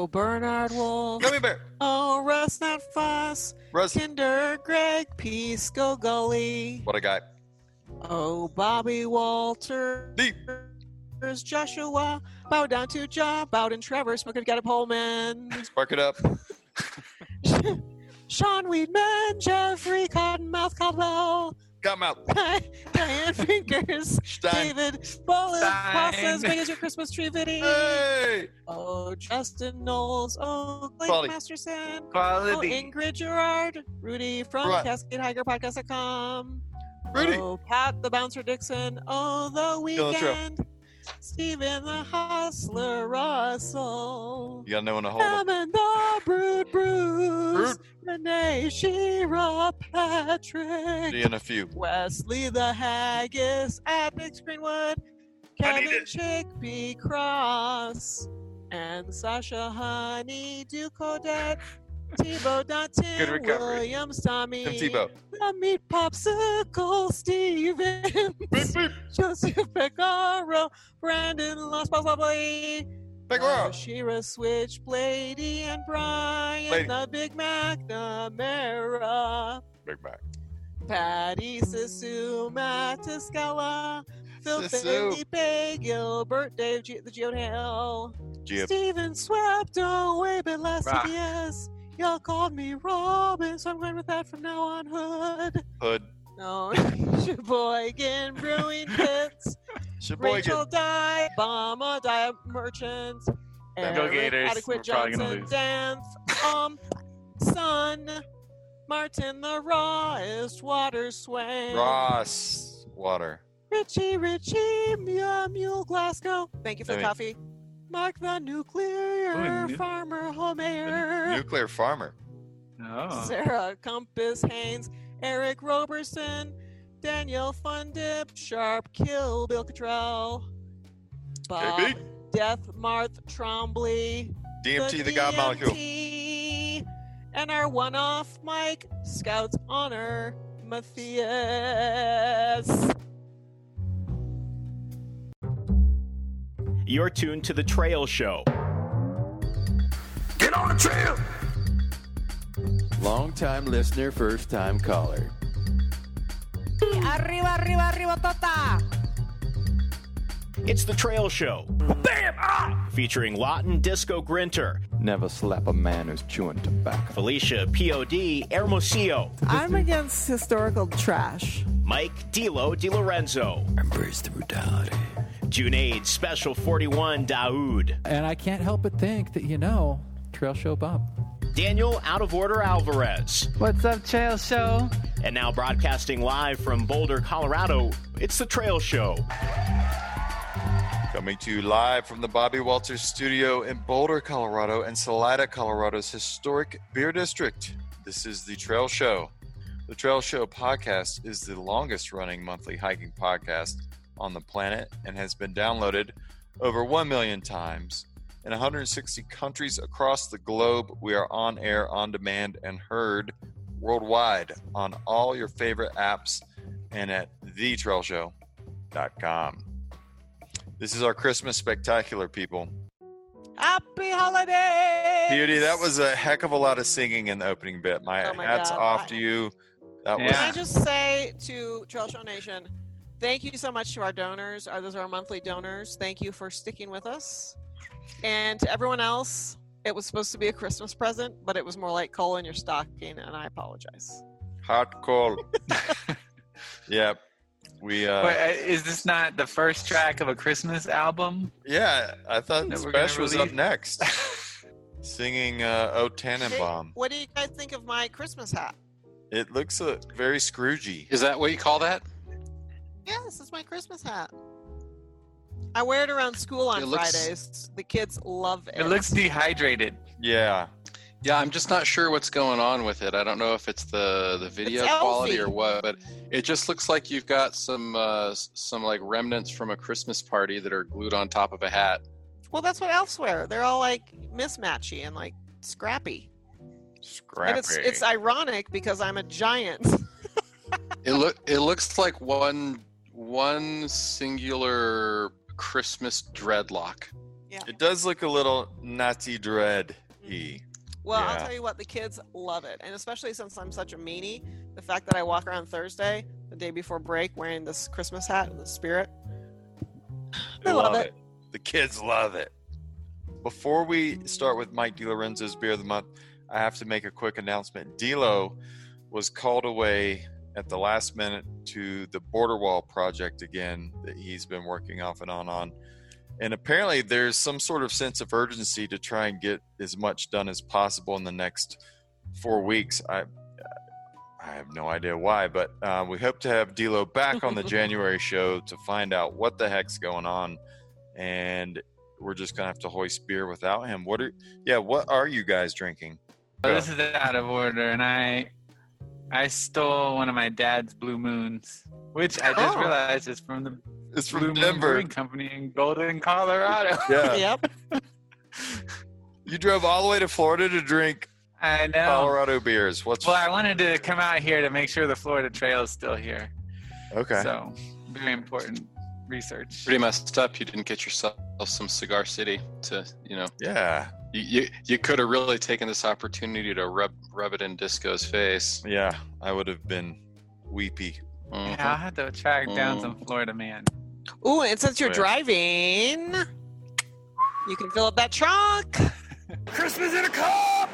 Oh, Bernard Wolf. Gummy bear. Oh, Russ Not Fuss. Russ. Kinder Greg Peace, Go Gully. What a guy. Oh, Bobby Walter. Deep. There's Joshua. Bow down to Ja. Bowden Trevor. Smoking Got a Pullman. Spark it up. Sean Weedman. Jeffrey Cottonmouth Caldwell. Him out. Diane Fingers. Stein. David. Pasta as big as your Christmas tree video. Hey. Oh, Justin Knowles. Oh, Blake Quality. Masterson. Oh, Ingrid Gerard. Rudy from Right. CascadeHikerPodcast.com. Rudy. Oh, Pat the Bouncer Dixon. Oh, the weekend. Stephen the Hustler Russell. You gotta know when to hold. Hammond the Brood Bruce. Brood. Renee Shira Patrick. See in a few. Wesley the Haggis at Big Greenwood, Kevin. Chickpea Cross, and Sasha Honey Duke Tebow Good Dutton, recovery. Williams Tommy, Tim Tebow. the Meat Popsicle Steven, Joseph Pecaro, Brandon Lost Possibly, Big. Shira Switchblade, and Brian Lady. the Big Mac, the McNamara. Big Mac. Patty, Sisu, Matt, Tiscala, Phil. Felipe, Gilbert, Dave, G- the Geode Hill, Steven swept away, but last. CBS. Y'all called me Robin, so I'm going with that from now on. Hood. Hood. No, Sheboygan Brewing Pits, Sheboygan. Rachel Dye, Bama Dye Merchant, Go Eric Gators. Adequate We're probably gonna Johnson, Dance, um, Son, Martin the Rawest, Water Swain, Ross. Water. Richie, Richie, Mule, Mule Glasgow. Thank you for the Maybe. coffee. Mark the Nuclear Ooh, nu- Farmer Homer. Nuclear farmer. Oh. Sarah Compass Haynes, Eric Roberson, Daniel Fundip, Sharp Kill, Bill Cottrell, Bob KB. Death Marth Trombley, DMT, the God molecule. And our one-off Mike Scouts Honor Matthias. You're tuned to The Trail Show. Get on the trail. Long time listener, first time caller. Arriba, arriba, arriba, tota. It's The Trail Show. Bam! Ah! Featuring Lawton Disco Grinter, Never slap a man who's chewing tobacco. Felicia POD Hermosillo, I'm against historical trash. Mike D'Lo Di Lorenzo, Embrace the brutality. Junaid Special 41 Daoud, And I can't help but think that, you know, Trail Show Bob. Daniel Out of Order Alvarez. What's up, Trail Show? And now broadcasting live from Boulder, Colorado, it's The Trail Show. Coming to you live from the Bobby Walters studio in Boulder, Colorado, and Salida, Colorado's historic beer district. This is the Trail Show. The Trail Show podcast is the longest running monthly hiking podcast on the planet and has been downloaded over 1 million times. In 160 countries across the globe, we are on air, on demand, and heard worldwide on all your favorite apps and at thetrailshow.com. This is our Christmas spectacular, people. Happy holidays! Beauty, that was a heck of a lot of singing in the opening bit. My, Oh my hats God. off to you. That Yeah. Can I just say to Trail Show Nation, thank you so much to our donors. Our, those are our monthly donors. Thank you for sticking with us. And to everyone else, it was supposed to be a Christmas present, but it was more like coal in your stocking, and I apologize. hot coal. yep. We uh Wait, uh, is this not the first track of a Christmas album? yeah, I thought That we're gonna Spesh was up release? next. Singing uh O Tannenbaum. Hey, what do you guys think of my Christmas hat? It looks uh, very Scroogey. Is that what you call that? Yeah, this is my Christmas hat. I wear it around school on It looks- Fridays. The kids love it. It looks dehydrated. Yeah. Yeah, I'm just not sure what's going on with it. I don't know if it's the the video It's quality Elfie. or what, but it just looks like you've got some uh, s- some like remnants from a Christmas party that are glued on top of a hat. Well, that's what elves wear. They're all like mismatchy and like scrappy. Scrappy. And it's it's ironic because I'm a giant. It look it looks like one one singular Christmas dreadlock. Yeah. It does look a little Nazi dread y. Mm-hmm. Well, I'll tell you what, the kids love it. And especially since I'm such a meanie, the fact that I walk around Thursday, the day before break, wearing this Christmas hat with the spirit. They I love it. The kids love it. Before we start with Mike DiLorenzo's beer of the month, I have to make a quick announcement. D'Lo was called away at the last minute to the border wall project again that he's been working off and on on. And apparently there's some sort of sense of urgency to try and get as much done as possible in the next four weeks. I I have no idea why, but uh, we hope to have D'Lo back on the January show to find out what the heck's going on, and we're just gonna have to hoist beer without him. What are yeah? What are you guys drinking? Well, this is out of order, and I I stole one of my dad's Blue Moons, which I just Oh. realized is from the It's Blue from Moon Denver. Brewing Company in Golden, Colorado. Yeah, Yep. you drove all the way to Florida to drink I know. Colorado beers. What's Well, I wanted to come out here to make sure the Florida Trail is still here. okay? So, very important research. Pretty messed up. You didn't get yourself some Cigar City to, you know, Yeah, you you, you could have really taken this opportunity to rub rub it in Disco's face. yeah. I would have been weepy. Mhm. Yeah, I'll have to track down Mm. some Florida man. Ooh, and since you're driving, you can fill up that trunk. Christmas in a car.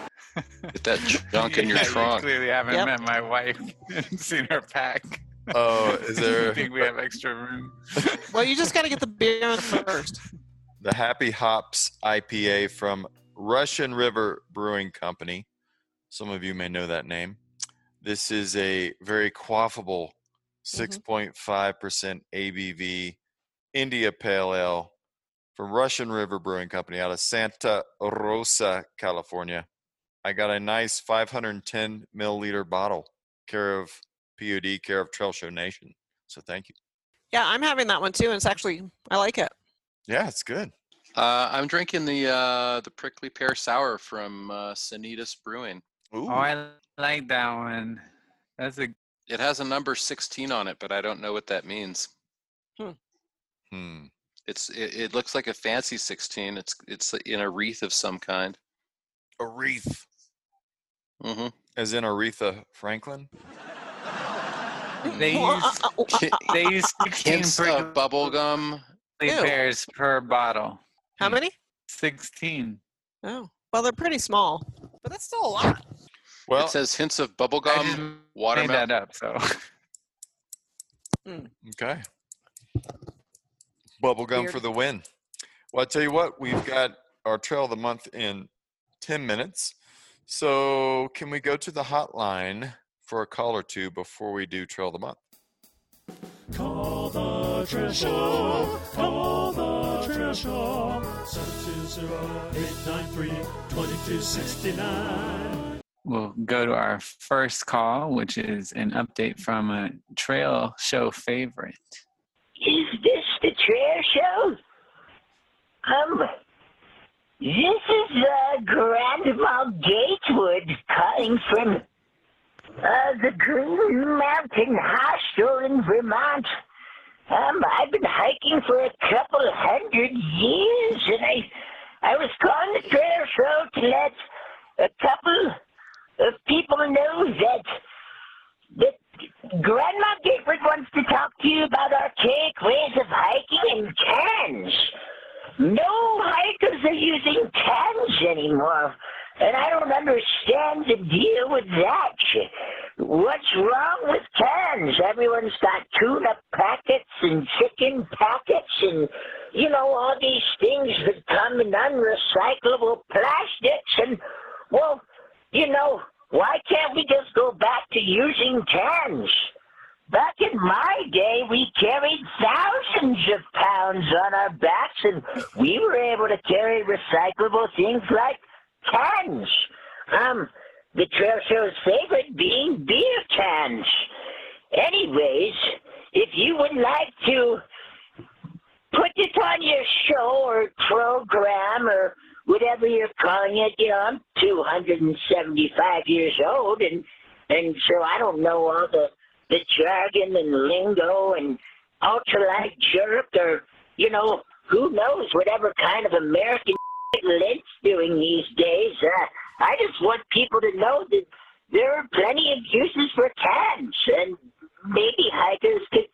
Get that junk in your Yeah, trunk. You clearly haven't Yep. met my wife and seen her pack. Oh, is I there think we have extra room. Well, you just got to get the beer first. the Happy Hops IPA from Russian River Brewing Company? Some of you may know that name. This is a very quaffable mm-hmm. 6.5% ABV India Pale Ale from Russian River Brewing Company out of Santa Rosa, California. I got a nice 510 milliliter bottle, care of POD, care of Trail Show Nation. So thank you. Yeah, I'm having that one too, and it's actually I like it. Yeah, it's good. Uh, I'm drinking the uh, the prickly pear sour from uh, Sanitas Brewing. Ooh. Oh, I like that one. That's a It has a number 16 on it, but I don't know what that means. hmm. Hmm. It's it, it looks like a fancy 16. It's it's in a wreath of some kind. A wreath. Mm-hmm. As in Aretha Franklin? they use they use sixteen Hints prickly of bubble gum. Ew. pears per bottle. How hmm. many? Sixteen. Oh, well, they're pretty small, but that's still a lot. Well, it says hints of bubble I just gum, made watermelon. that up. So hmm. okay. Bubblegum Weird. for the win. Well, I tell you what, we've got our trail of the month in 10 minutes. So, can we go to the hotline for a call or two before we do trail of the month? Call the Trail Show. Call the Trail Show. 720-893-2269. we'll go to our first call, which is an update from a trail show favorite. Is this the trail show? Um, this is uh, Grandma Gatewood calling from uh, the Green Mountain Hostel in Vermont. Um, I've been hiking for a couple hundred years, and I, I was calling the trail show to let a couple of people know that that Grandma Gatewood wants to talk to you about archaic ways of hiking in cans. No hikers are using cans anymore, and I don't understand the deal with that. What's wrong with cans? Everyone's got tuna packets and chicken packets and, you know, all these things that come in unrecyclable plastics. And, well, you know, why can't we just go back to using cans? Back in my day, we carried thousands of pounds on our backs, and we were able to carry recyclable things like cans. Um, the trail show's favorite being beer cans. Anyways, if you would like to put it on your show or program or whatever you're calling it, you know, I'm 275 years old, and and so I don't know all the the jargon and lingo and ultralight jerk or you know who knows whatever kind of American Lent's doing these days. Uh, I just want people to know that there are plenty of uses for cans, and maybe hikers could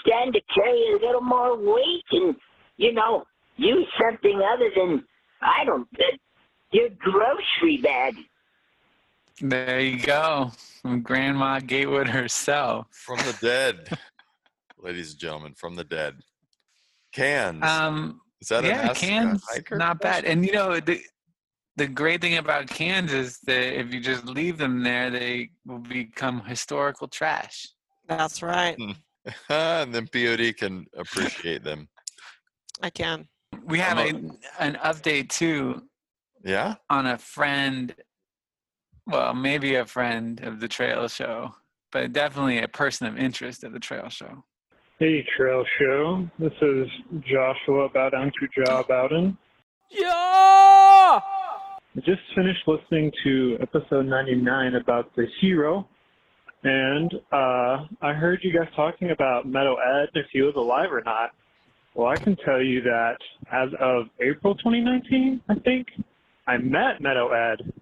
stand to carry a little more weight and, you know, use something other than, I don't, uh, your grocery bag. There you go. From Grandma Gatewood herself. From the dead, ladies and gentlemen, from the dead. Cans. Um, is that yeah, an ask a cans hiker not bad. And you know the the great thing about cans is that if you just leave them there, they will become historical trash. That's right. Hmm. and then POD can appreciate them. I can. We have a, I'm an update too Yeah? on a friend. Well, maybe a friend of the trail show, but definitely a person of interest of the trail show. Hey, Trail Show. This is Joshua Bowden Kuja Bowden. Yeah! I just finished listening to episode 99 about the hero, and uh, I heard you guys talking about Meadow Ed, if he was alive or not. Well, I can tell you that as of April 2019, I think, I met Meadow Ed.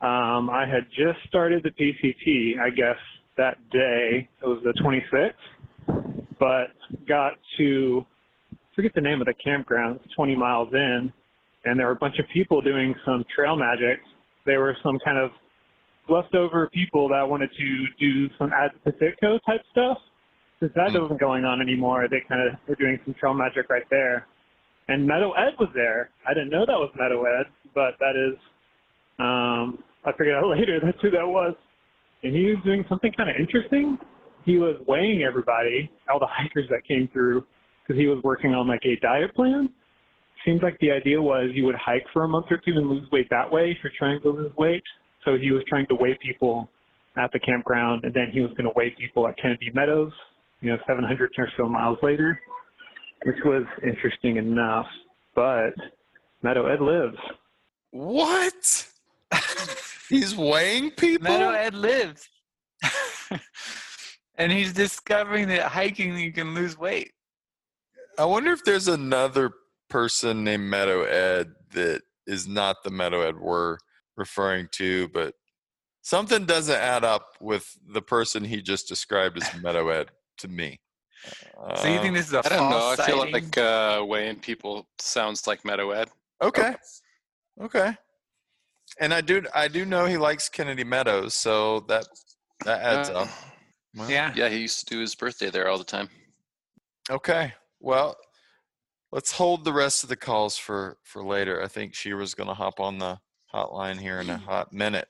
Um, I had just started the PCT, I guess, that day. It was the 26th, but got to forget the name of the campground. It's 20 miles in, and there were a bunch of people doing some trail magic. There were some kind of leftover people that wanted to do some Ad Pacifico type stuff. Since that wasn't going on anymore, they kind of were doing some trail magic right there. And Meadow Ed was there. I didn't know that was Meadow Ed, but that is, um, I figured out later that's who that was. And he was doing something kind of interesting. He was weighing everybody, all the hikers that came through, because he was working on like a diet plan. Seems like the idea was you would hike for a month or two and lose weight that way if you're trying to lose weight. So he was trying to weigh people at the campground, and then he was going to weigh people at Kennedy Meadows, you know, 700 or so miles later, which was interesting enough. But Meadow Ed lives. What? He's weighing people? Meadow Ed lives. and he's discovering that hiking you can lose weight. I wonder if there's another person named Meadow Ed that is not the Meadow Ed we're referring to, but something doesn't add up with the person he just described as Meadow Ed to me. So you think Um, this is a I don't know. I false feel sighting? like uh, weighing people sounds like Meadow Ed. Okay. Okay. And I do I do know he likes Kennedy Meadows, so that that adds Uh, up. Well, Yeah. Yeah, he used to do his birthday there all the time. Okay. Well, let's hold the rest of the calls for for later. I think Shira's going to hop on the hotline here in a hot minute.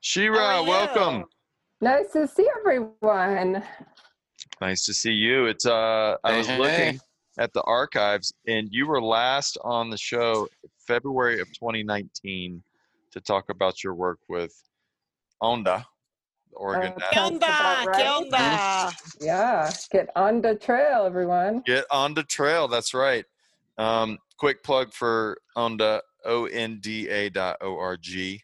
Shira, welcome. Nice to see everyone. Nice to see you. It's uh I was hey. looking at the archives and you were last on the show February of 2019 to talk about your work with Onda, the Oregon Uh, National sounds about right. Yeah, get on the trail, everyone. Get on the trail. That's right. Um, quick plug for Onda, O N D A dot O R G.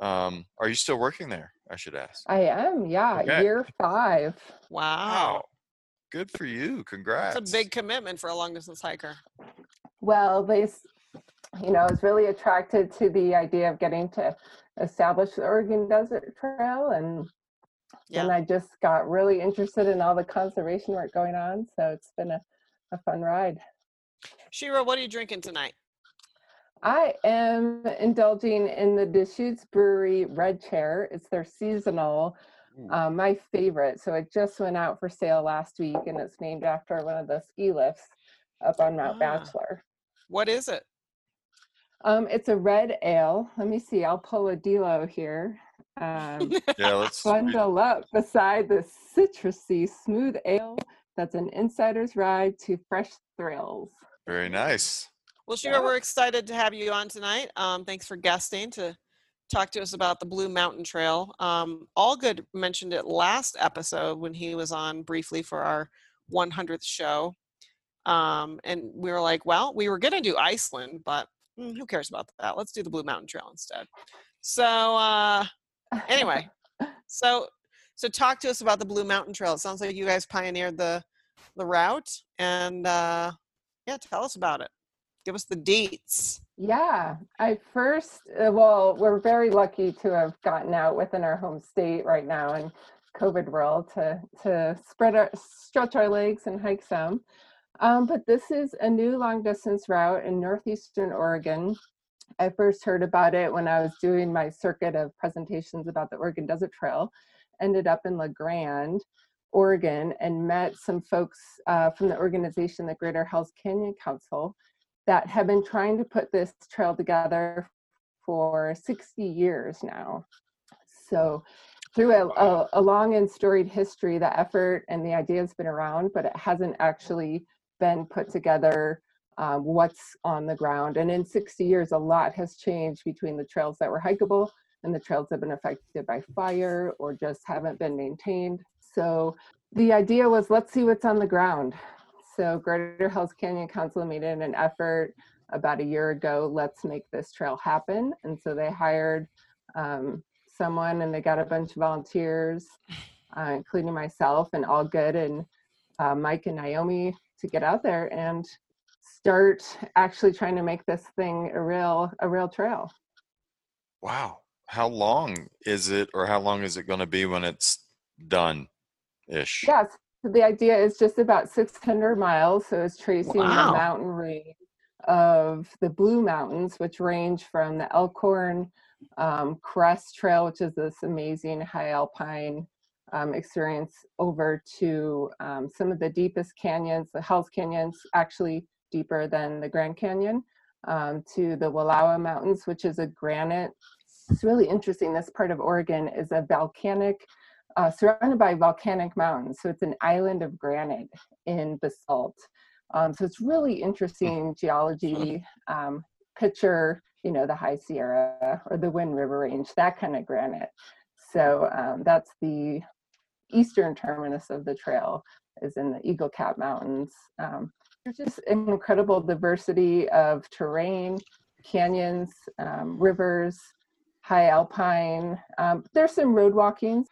Um, are you still working there? I should ask. I am, yeah, Okay. year five. Wow. Good for you. Congrats. It's a big commitment for a long distance hiker. Well, they, s- you know, I was really attracted to the idea of getting to establish the Oregon Desert Trail, and and I just got really interested in all the conservation work going on. So it's been a, a fun ride. Shira, what are you drinking tonight? I am indulging in the Deschutes Brewery Red Chair. It's their seasonal, uh, my favorite. So it just went out for sale last week, and it's named after one of the ski lifts up on Mount Ah. Bachelor. What is it? Um, it's a red ale. Let me see. I'll pull a D'Lo here. Um, Yeah, let's bundle up beside the citrusy smooth ale that's an insider's ride to fresh thrills. Very nice. Well, Shira, we're excited to have you on tonight. Um, thanks for guesting to talk to us about the Blue Mountain Trail. Um, Allgood mentioned it last episode when he was on briefly for our 100th show. Um, and we were like, well, we were going to do Iceland, but mm, who cares about that? Let's do the Blue Mountain Trail instead. So, uh, anyway, so So talk to us about the Blue Mountain Trail. It sounds like you guys pioneered the the route, and uh, yeah, tell us about it. Give us the dates. Yeah, I first, uh, well, we're very lucky to have gotten out within our home state right now in COVID world to to spread our stretch our legs and hike some. Um, but this is a new long distance route in northeastern Oregon. I first heard about it when I was doing my circuit of presentations about the Oregon Desert Trail. Ended up in La Grande, Oregon, and met some folks uh, from the organization, the Greater Hells Canyon Council, that have been trying to put this trail together for 60 years now. So, through a, a, a long and storied history, the effort and the idea has been around, but it hasn't actually been put together um, what's on the ground. And in 60 years, a lot has changed between the trails that were hikeable and the trails that have been affected by fire or just haven't been maintained. So the idea was let's see what's on the ground. So Greater Hells Canyon Council made an effort about a year ago, let's make this trail happen. And so they hired um, someone and they got a bunch of volunteers, uh, including myself and all good and uh, Mike and Naomi to get out there and start actually trying to make this thing a real a real trail. Wow. How long is it or how long is it going to be when it's done ish? Yes. So the idea is just about 600 miles. So it's tracing Wow. the mountain range of the Blue Mountains, which range from the Elkhorn um, Crest Trail, which is this amazing high alpine um, experience, over to um, some of the deepest canyons, the Hells Canyons, actually deeper than the Grand Canyon, um, to the Wallowa Mountains, which is a granite. It's really interesting. This part of Oregon is a volcanic, uh, surrounded by volcanic mountains. So it's an island of granite in basalt. Um, so it's really interesting geology. Um, picture, you know, the High Sierra or the Wind River Range, that kind of granite. So um, that's the eastern terminus of the trail is in the Eagle Cap Mountains. Um, there's just an incredible diversity of terrain, canyons, um, rivers, high alpine. Um, there's some road walking.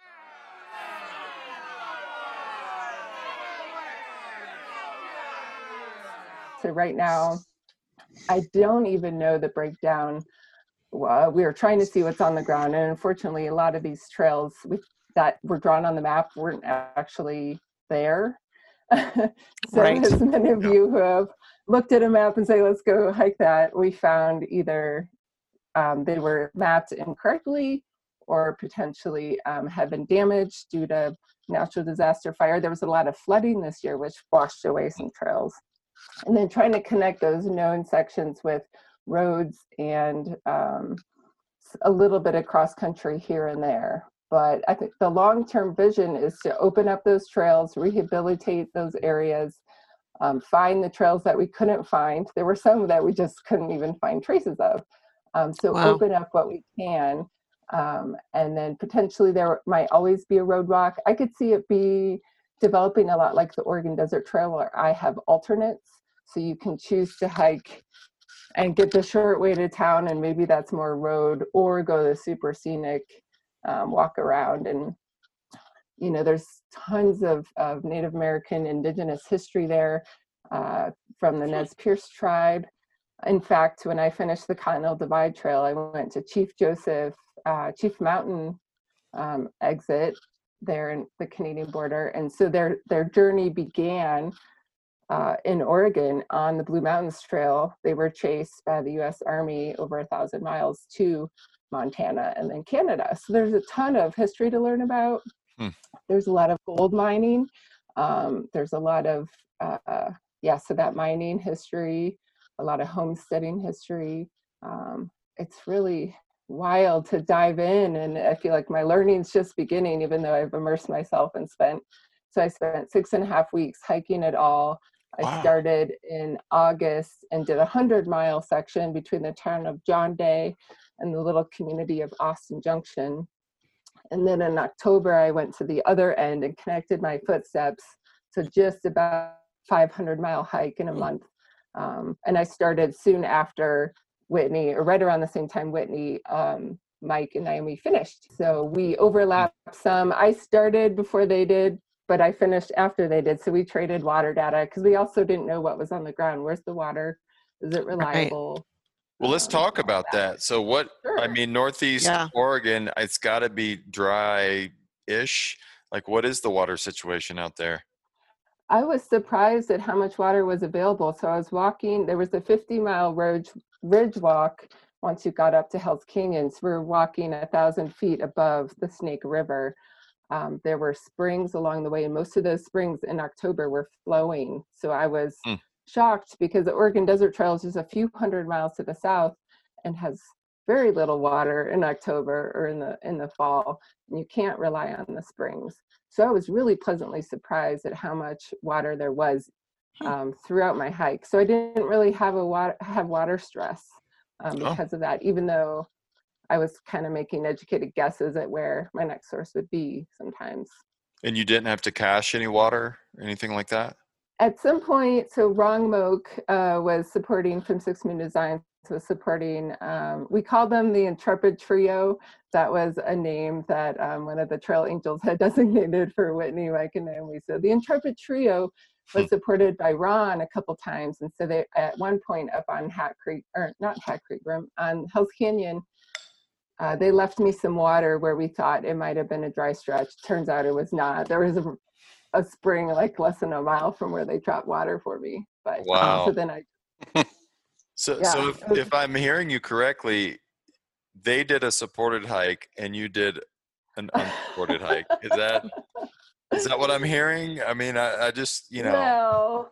So right now, I don't even know the breakdown. We are trying to see what's on the ground, and unfortunately, a lot of these trails we, that were drawn on the map weren't actually there. so, Right. as many of you who have looked at a map and say, "Let's go hike that," we found either um, they were mapped incorrectly or potentially um, had been damaged due to natural disaster fire. There was a lot of flooding this year, which washed away some trails and then trying to connect those known sections with roads and um, a little bit of cross country here and there. But I think the long term vision is to open up those trails, rehabilitate those areas, um, find the trails that we couldn't find. There were some that we just couldn't even find traces of. Um, so Wow. open up what we can. Um, and then potentially there might always be a roadblock. I could see it be developing a lot like the Oregon Desert Trail, where I have alternates. So you can choose to hike and get the short way to town, and maybe that's more road, or go the super scenic um, walk around. And you know, there's tons of, of Native American indigenous history there uh, from the Nez Perce tribe. In fact, when I finished the Continental Divide Trail, I went to Chief Joseph, uh, Chief Mountain um, exit there in the Canadian border, and so their their journey began uh, in Oregon on the Blue Mountains Trail. They were chased by the U.S. Army over a thousand miles to Montana and then Canada. So there's a ton of history to learn about. Hmm. There's a lot of gold mining. Um, there's a lot of uh, yeah, so that mining history, a lot of homesteading history. Um, it's really wild to dive in, and I feel like my learning's just beginning, even though I've immersed myself and spent. So I spent six and a half weeks hiking it all. I Wow. started in August and did a hundred mile section between the town of John Day and the little community of Austin Junction. And then in October, I went to the other end and connected my footsteps to just about 500 mile hike in a month. Um, and I started soon after Whitney, or right around the same time Whitney um, Mike and Naomi finished. So we overlapped some. I started before they did, but I finished after they did. So we traded water data because we also didn't know what was on the ground. Where's the water? Is it reliable? Well, let's talk about that. So, what sure. I mean, Northeast yeah. Oregon, it's got to be dry ish. Like, what is the water situation out there? I was surprised at how much water was available. So, I was walking, there was a 50 mile ridge, ridge walk once you got up to Hell's Canyons. We are walking a thousand feet above the Snake River. Um, there were springs along the way, and most of those springs in October were flowing. So, I was. Mm shocked because the Oregon Desert Trail is just a few hundred miles to the south and has very little water in October or in the in the fall. And you can't rely on the springs. So I was really pleasantly surprised at how much water there was hmm. um, throughout my hike. So I didn't really have a water have water stress um, oh. because oh. of that, even though I was kind of making educated guesses at where my next source would be sometimes. And you didn't have to cache any water, or anything like that? At some point, so Ron Moak uh, was supporting from Six Moon Designs was supporting. Um, we called them the Intrepid Trio. That was a name that um, one of the Trail Angels had designated for Whitney, Mike, and Naomi. So the Intrepid Trio was supported by Ron a couple times, and so they at one point up on Hat Creek, or not Hat Creek, on Hell's Canyon. Uh, they left me some water where we thought it might have been a dry stretch. Turns out it was not. There was a a spring like less than a mile from where they trap water for me. But um, so then I. so yeah, so if, was, if I'm hearing you correctly, they did a supported hike and you did an unsupported hike. Is that is that what I'm hearing? I mean, I, I just you know. No,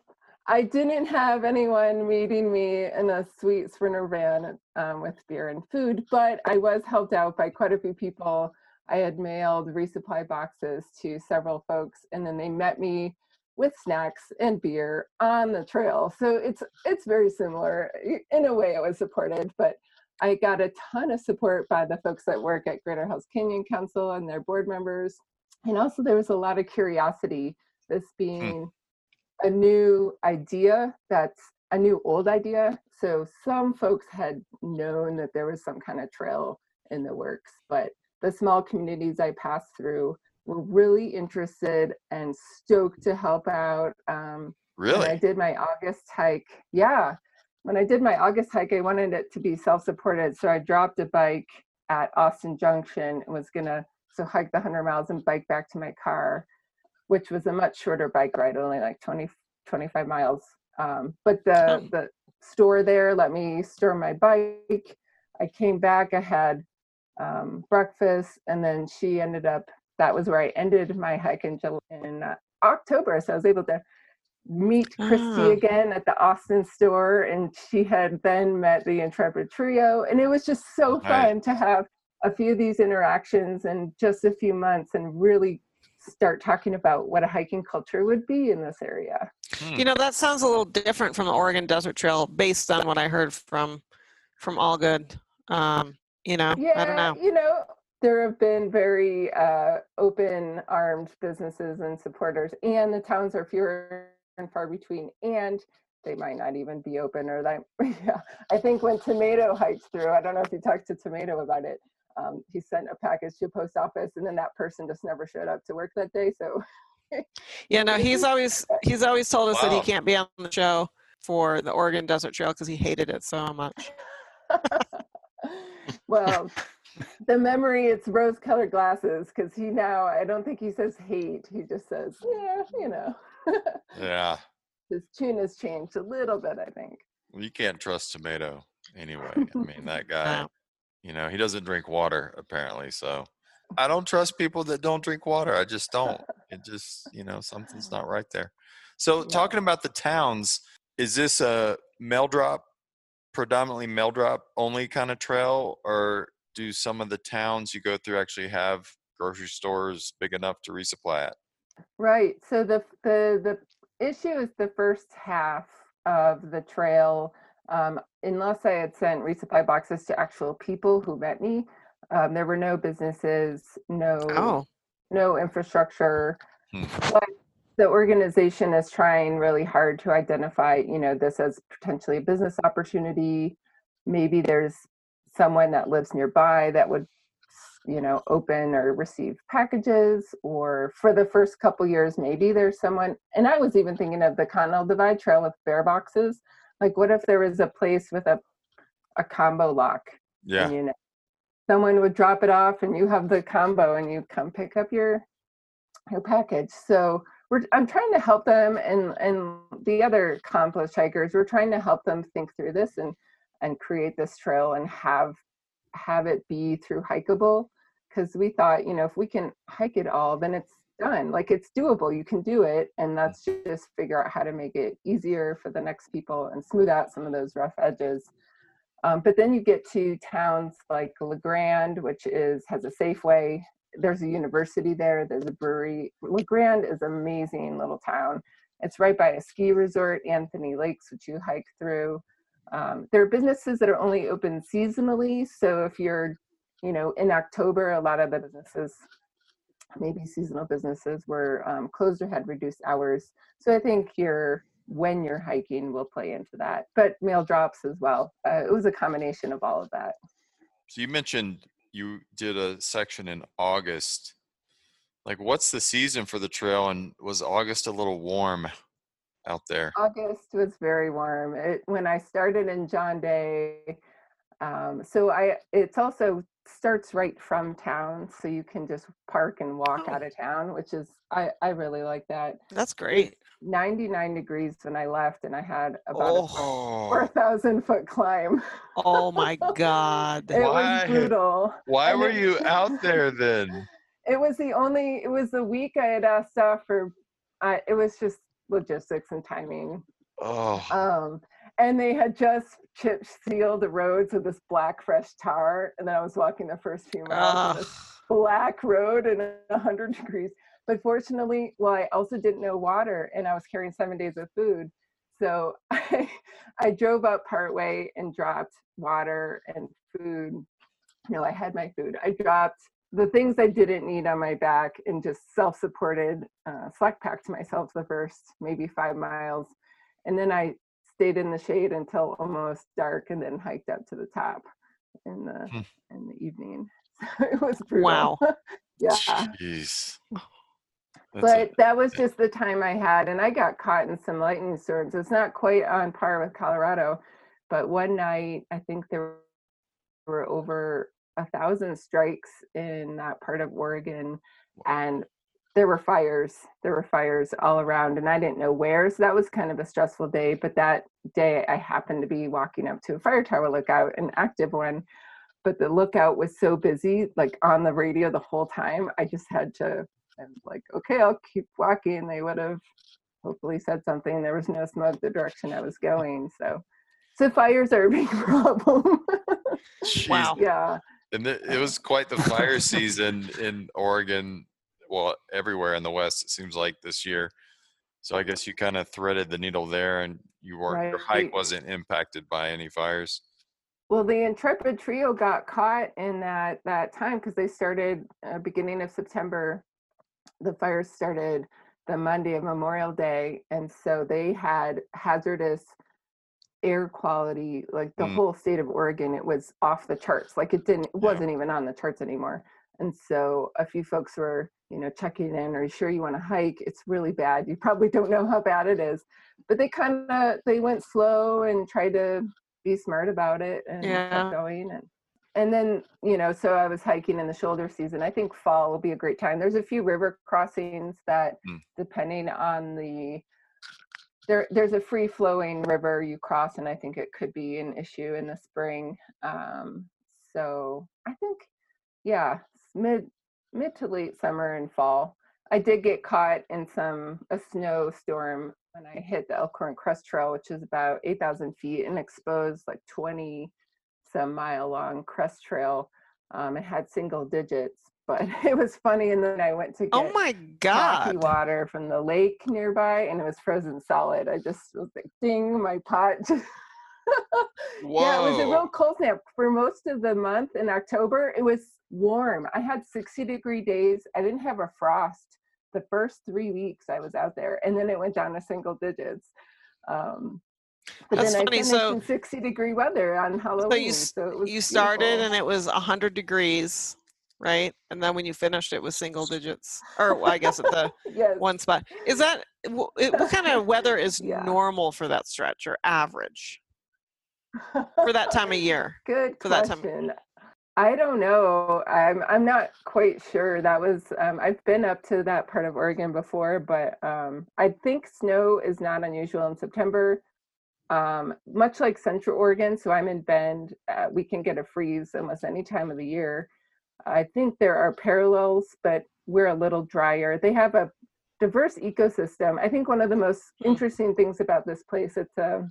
I didn't have anyone meeting me in a sweet sprinter van um, with beer and food, but I was helped out by quite a few people I had mailed resupply boxes to several folks, and then they met me with snacks and beer on the trail. So it's it's very similar in a way. It was supported, but I got a ton of support by the folks that work at Greater Hell's Canyon Council and their board members, and also there was a lot of curiosity. This hmm. being a new idea that's a new old idea. So some folks had known that there was some kind of trail in the works, but the small communities I passed through were really interested and stoked to help out. Um, really? I did my August hike. Yeah. When I did my August hike, I wanted it to be self supported. So I dropped a bike at Austin Junction and was going to so hike the 100 miles and bike back to my car, which was a much shorter bike ride, only like 20, 25 miles. Um, but the, oh. the store there let me store my bike. I came back, I had um, breakfast, and then she ended up. That was where I ended my hike in, July, in uh, October, so I was able to meet Christy ah. again at the Austin store, and she had then met the Intrepid Trio, and it was just so fun right. to have a few of these interactions in just a few months and really start talking about what a hiking culture would be in this area. Hmm. You know, that sounds a little different from the Oregon Desert Trail based on what I heard from from All Good. Um, you know yeah, i don't know you know there have been very uh, open armed businesses and supporters and the towns are fewer and far between and they might not even be open or that yeah i think when tomato hiked through i don't know if you talked to tomato about it um, he sent a package to a post office and then that person just never showed up to work that day so yeah no he's always he's always told us wow. that he can't be on the show for the oregon desert trail because he hated it so much well, the memory it's rose colored glasses because he now I don't think he says hate. He just says, yeah, you know. yeah. His tune has changed a little bit, I think. Well, you can't trust tomato anyway. I mean that guy you know, he doesn't drink water apparently, so I don't trust people that don't drink water. I just don't. It just, you know, something's not right there. So, yeah. talking about the towns, is this a mail drop predominantly mail drop only kind of trail, or do some of the towns you go through actually have grocery stores big enough to resupply it? Right. So the the the issue is the first half of the trail. Um, unless I had sent resupply boxes to actual people who met me, um, there were no businesses, no oh. no infrastructure. Hmm. But the organization is trying really hard to identify you know this as potentially a business opportunity. Maybe there's someone that lives nearby that would you know open or receive packages or for the first couple years maybe there's someone and i was even thinking of the continental divide trail with bear boxes. Like what if there was a place with a a combo lock yeah. and, you know? Someone would drop it off and you have the combo and you come pick up your your package. So we're i'm trying to help them and and the other accomplished hikers we're trying to help them think through this and and create this trail and have have it be through hikeable. Because we thought you know if we can hike it all then it's done. Like it's doable. You can do it and that's just figure out how to make it easier for the next people and smooth out some of those rough edges. Um, but then you get to towns like La Grande, which is has a Safeway. There's a university there. There's a brewery. La Grande is amazing little town. It's right by a ski resort, Anthony Lakes, which you hike through. Um, there are businesses that are only open seasonally. So if you're, you know, in October, a lot of the businesses, maybe seasonal businesses, were um, closed or had reduced hours. So I think you're when you're hiking will play into that, but mail drops as well. Uh, it was a combination of all of that. So you mentioned you did a section in August. Like, what's the season for the trail, and was August a little warm out there? August was very warm. It, when I started in John Day, um, so I it's also starts right from town, so you can just park and walk Oh. out of town, which is I I really like that. That's great. 99 degrees when I left, and I had about Oh. a 4,000 foot climb. Oh my God. It Why? was brutal. Why And were it- you out there then? It was the only. It was the week I had asked off for. Uh, it was just logistics and timing. Oh, Um, and they had just chip sealed the roads with this black fresh tar, and then I was walking the first few miles on this black road in a hundred degrees. But fortunately, well, I also didn't know water, and I was carrying seven days of food. So I, I drove up partway and dropped water and food. No, I had my food. I dropped the things I didn't need on my back and just self-supported, uh, slack packed myself the first maybe five miles, and then I stayed in the shade until almost dark, and then hiked up to the top in the Hmm. in the evening. So it was brutal. Wow. yeah jeez. That's but that was just the time I had, and I got caught in some lightning storms. It's not quite on par with Colorado, but one night I think there were over a thousand strikes in that part of Oregon, and there were fires. There were fires all around, and I didn't know where. So that was kind of a stressful day. But that day, I happened to be walking up to a fire tower lookout, an active one. But the lookout was so busy, like on the radio the whole time. I just had to I was like, okay, I'll keep walking. They would have hopefully said something. There was no smoke the direction I was going. So, so fires are a big problem. Jeez. yeah. And it, it was quite the fire season in Oregon. Well, everywhere in the West, it seems like this year. So I guess you kind of threaded the needle there, and you were your hike wasn't impacted by any fires. Well, the Intrepid Trio got caught in that that time because they started uh, beginning of September. The fires started the Monday of Memorial Day, and so they had hazardous air quality. Like the Mm. whole state of Oregon, it was off the charts. Like it didn't, it wasn't even on the charts anymore. And so a few folks were, you know, checking in. Are you sure you want to hike? It's really bad. You probably don't know how bad it is, but they kind of they went slow and tried to be smart about it and Yeah. kept going and and then you know so i was hiking in the shoulder season. I think fall will be a great time. There's a few river crossings that Mm. depending on the there there's a free flowing river you cross and i think it could be an issue in the spring. Um so i think yeah mid mid to late summer and fall. I did get caught in some a snowstorm when i hit the elkhorn crest trail which is about 8000 feet and exposed like 20 some mile long crest trail um it had single digits but it was funny and then i went to get Oh my God. water from the lake nearby and it was frozen solid i just was like ding my pot yeah, it was a real cold snap for most of the month in October. It was warm. I had 60 degree days. I didn't have a frost the first three weeks I was out there, and then it went down to single digits. Um, but That's then I funny, so- in 60 degree weather on Halloween. So you, so you started beautiful. and it was 100 degrees right? And then when you finished, it was single digits, or well, I guess at the yes. one spot. Is that it- what kind of weather is normal for that stretch or average for that time of year? Good for that time. question. I don't know. I'm I'm not quite sure. That was um, I've been up to that part of Oregon before, but um, I think snow is not unusual in September. Um, much like Central Oregon, so I'm in Bend. Uh, we can get a freeze almost any time of the year. I think there are parallels, but we're a little drier. They have a diverse ecosystem. I think one of the most interesting things about this place, it's a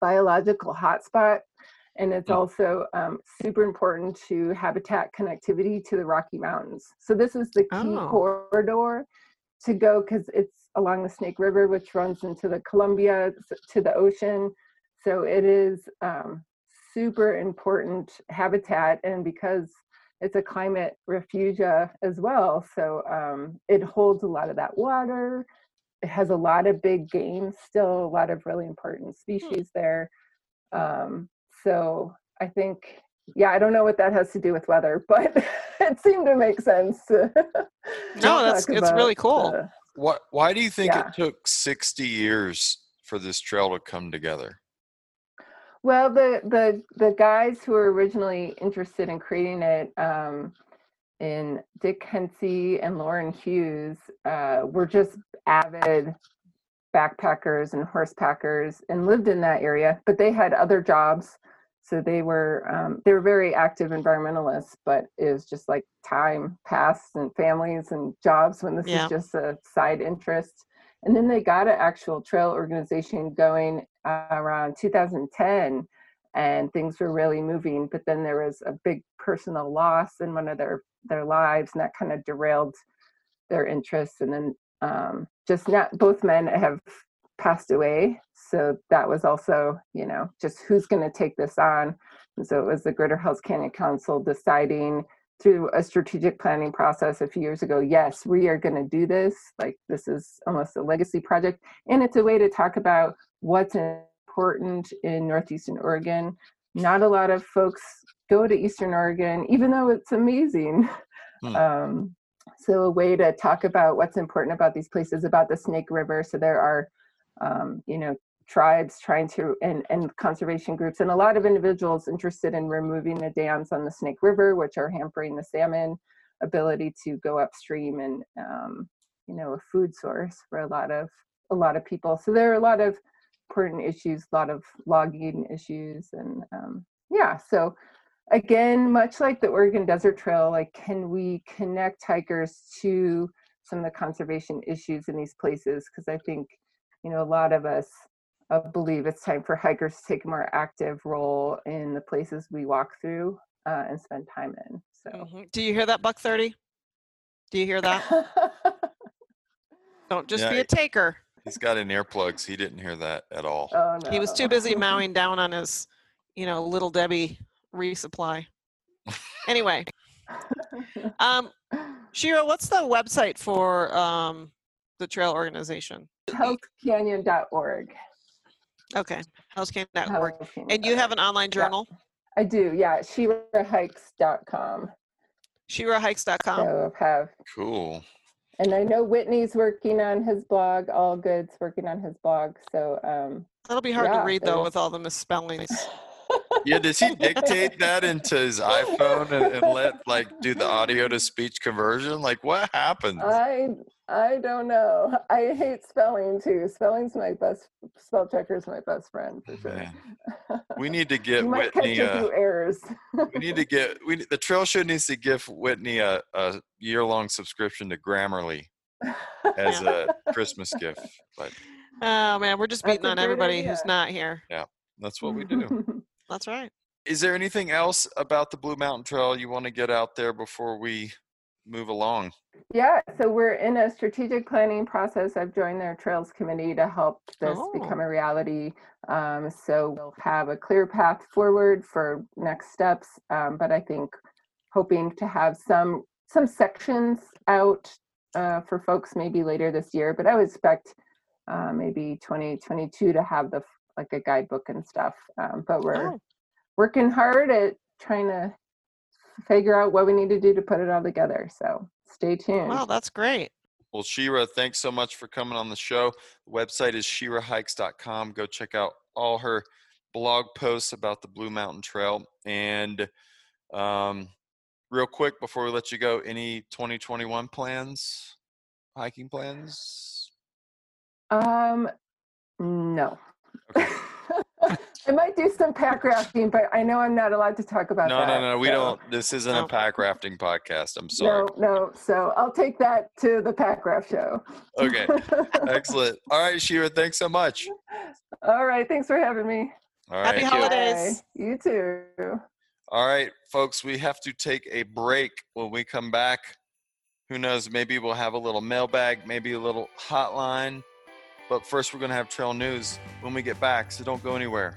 biological hotspot and it's also um, super important to habitat connectivity to the Rocky Mountains. So this is the key Oh. corridor to go because it's along the Snake River, which runs into the Columbia to the ocean. So it is um, super important habitat, and because it's a climate refugia as well, so um, it holds a lot of that water. It has a lot of big game, still a lot of really important species there. Um, so I think, yeah, I don't know what that has to do with weather, but it seemed to make sense. No, that's it's really cool. the- What? Why do you think Yeah. it took 60 years for this trail to come together? Well, the the the guys who were originally interested in creating it, um, in Dick Hensey and Lauren Hughes, uh, were just avid backpackers and horsepackers and lived in that area. But they had other jobs, so they were um, they were very active environmentalists. But it was just like time passed and families and jobs when this Yeah. is just a side interest. And then they got an actual trail organization going uh, around 2010, and things were really moving. But then there was a big personal loss in one of their their lives, and that kind of derailed their interests. And then um, just not both men have passed away, so that was also you know just who's going to take this on. And so it was the Greater Hells Canyon Council deciding through a strategic planning process a few years ago yes we are going to do this. Like this is almost a legacy project. And it's a way to talk about what's important in northeastern oregon. Not a lot of folks go to eastern oregon even though it's amazing. Um, so a way to talk about what's important about these places about the snake river. So there are um, you know tribes trying to and, and conservation groups and a lot of individuals interested in removing the dams on the snake river which are hampering the salmon ability to go upstream and um, you know a food source for a lot of a lot of people. So there are a lot of important issues a lot of logging issues and um, yeah so again much like the oregon desert trail like can we connect hikers to some of the conservation issues in these places? Because i think you know a lot of us uh, believe it's time for hikers to take a more active role in the places we walk through uh, and spend time in so Mhm. Do you hear that, Buck Thirty? Do you hear that? Don't just be a taker. He's got in earplugs. He didn't hear that at all. oh no He was too busy mowing down on his, you know, little Debbie resupply. Anyway, um, Shira, what's the website for um, the trail organization? hellscanyon.org Okay, hellscan.org. Hellscanyon And you have an online journal, i do yeah shirahikes.com shirahikes.com. so have Cool. and i know whitney's working on his blog all good's working on his blog so um That'll be hard yeah, to read though there's- with all the misspellings. Yeah, does he dictate that into his iPhone and, and let like do the audio to speech conversion? Like, what happens? I I don't know. I hate spelling too. Spelling's my best. Spell checker's my best friend for sure. We need to get you might catch Whitney. a Uh, few errors. we need to get we the trail show needs to give Whitney a, a year long subscription to Grammarly as a Christmas gift. But Oh man, we're just beating on everybody idea. who's not here. yeah, that's what we do. That's right. Is there anything else about the Blue Mountain Trail you want to get out there before we move along? yeah, so we're in a strategic planning process. I've joined their trails committee to help this become a reality. Um, so we'll have a clear path forward for next steps. Um, but I think hoping to have some some sections out uh, for folks maybe later this year. But I would expect uh, maybe 2022 to have the like a guidebook and stuff. Um, but we're Oh. working hard at trying to figure out what we need to do to put it all together. So stay tuned. Wow, that's great. Well, Shira, thanks so much for coming on the show. The website is shirahikes.com. Go check out all her blog posts about the Blue Mountain Trail. And um, real quick before we let you go, any 2021 plans, hiking plans? Um, no. I might do some pack rafting, but I know I'm not allowed to talk about no, that. No, no, no. We so. don't. This isn't a oh. pack rafting podcast. I'm sorry. No, no. So I'll take that to the pack raft show. Okay. Excellent. All right, Shira. Thanks so much. All right. Thanks for having me. All right. Happy holidays. Bye. You too. All right, folks. We have to take a break. When we come back, who knows? Maybe we'll have a little mailbag, maybe a little hotline. But first, we're going to have trail news when we get back, so don't go anywhere.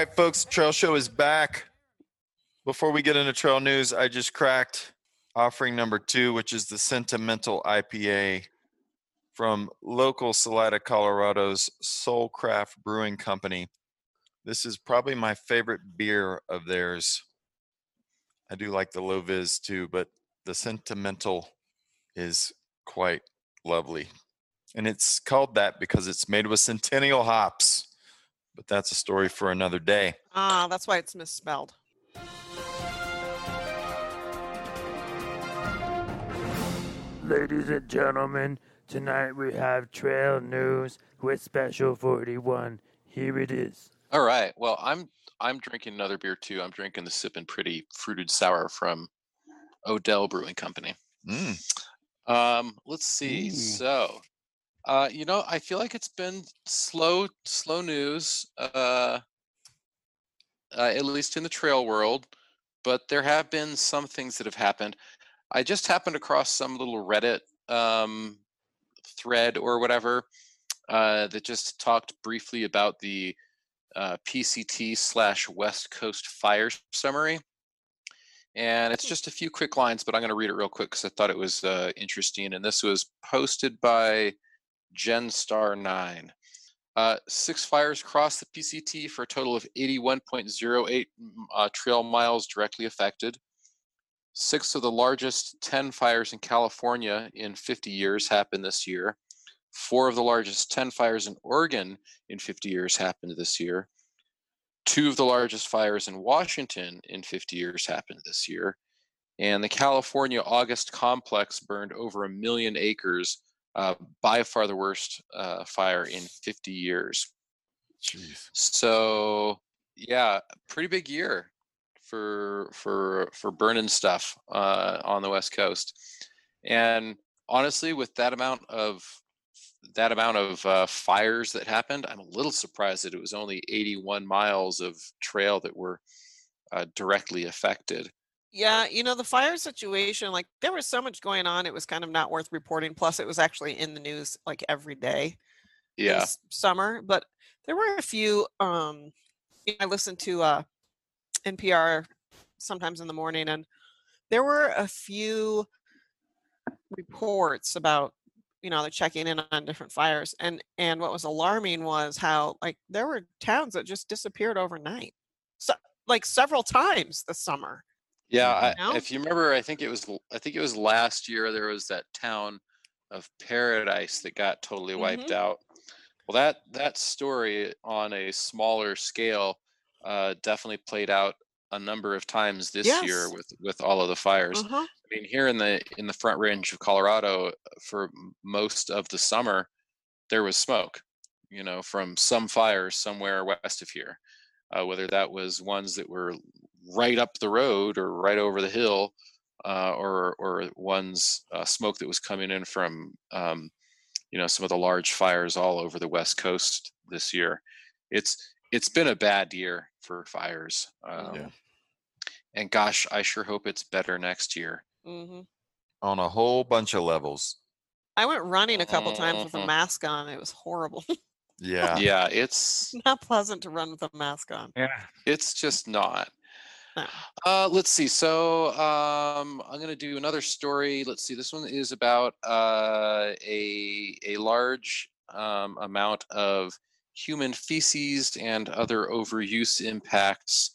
Right, folks, Trail Show is back. Before we get into trail news, I just cracked offering number two, which is the Sentimental IPA from local Salida, Colorado's Soulcraft Brewing Company. This is probably my favorite beer of theirs. I do like the low vis too, but the Sentimental is quite lovely. And it's called that because it's made with centennial hops but that's a story for another day. Ah, that's why it's misspelled. Ladies and gentlemen, tonight we have trail news with Special 41. Here it is. All right. Well, I'm I'm drinking another beer too. I'm drinking the Sippin' Pretty Fruited Sour from Odell Brewing Company. Mm. Um, let's see. Ooh. So, uh, you know, I feel like it's been slow, slow news, uh, uh, at least in the trail world. But there have been some things that have happened. I just happened across some little Reddit um, thread or whatever uh, that just talked briefly about the uh, PCT slash West Coast fire summary. And it's just a few quick lines, but I'm going to read it real quick because I thought it was uh, interesting. And this was posted by GenStar9. Uh, six fires crossed the PCT for a total of 81.08 uh, trail miles directly affected. Six of the largest 10 fires in California in 50 years happened this year. Four of the largest 10 fires in Oregon in 50 years happened this year. Two of the largest fires in Washington in 50 years happened this year. And the California August complex burned over a million acres uh, by far the worst uh, fire in 50 years. Jeez. So yeah, pretty big year for for for burning stuff uh, on the West Coast, and honestly, with that amount of that amount of uh, fires that happened, I'm a little surprised that it was only 81 miles of trail that were uh, directly affected. Yeah, you know, the fire situation, like there was so much going on, it was kind of not worth reporting. Plus, it was actually in the news like every day Yeah. this summer. But there were a few, um, you know, I listened to uh, NPR sometimes in the morning, and there were a few reports about you know they're checking in on different fires and and what was alarming was how like there were towns that just disappeared overnight so like several times this summer Yeah, I, if you remember, I think it was I think it was last year there was that town of Paradise that got totally wiped Mhm. out. Well, that that story on a smaller scale uh, definitely played out a number of times this year Yes. with with all of the fires. Uh-huh. I mean, here in the in the Front Range of Colorado, for m- most of the summer, there was smoke. You know, from some fires somewhere west of here, uh, whether that was ones that were right up the road or right over the hill, uh, or or ones uh, smoke that was coming in from um, you know some of the large fires all over the west coast this year. It's it's been a bad year for fires. Um, And gosh, I sure hope it's better next year. hmm on a whole bunch of levels. I went running a couple times with a Mhm. mask on. It was horrible. Yeah. Yeah, it's Not pleasant to run with a mask on. Yeah. it's just not. No. Uh, let's see. So um, I'm going to do another story. Let's see. This one is about uh, a a large um, amount of human feces and other overuse impacts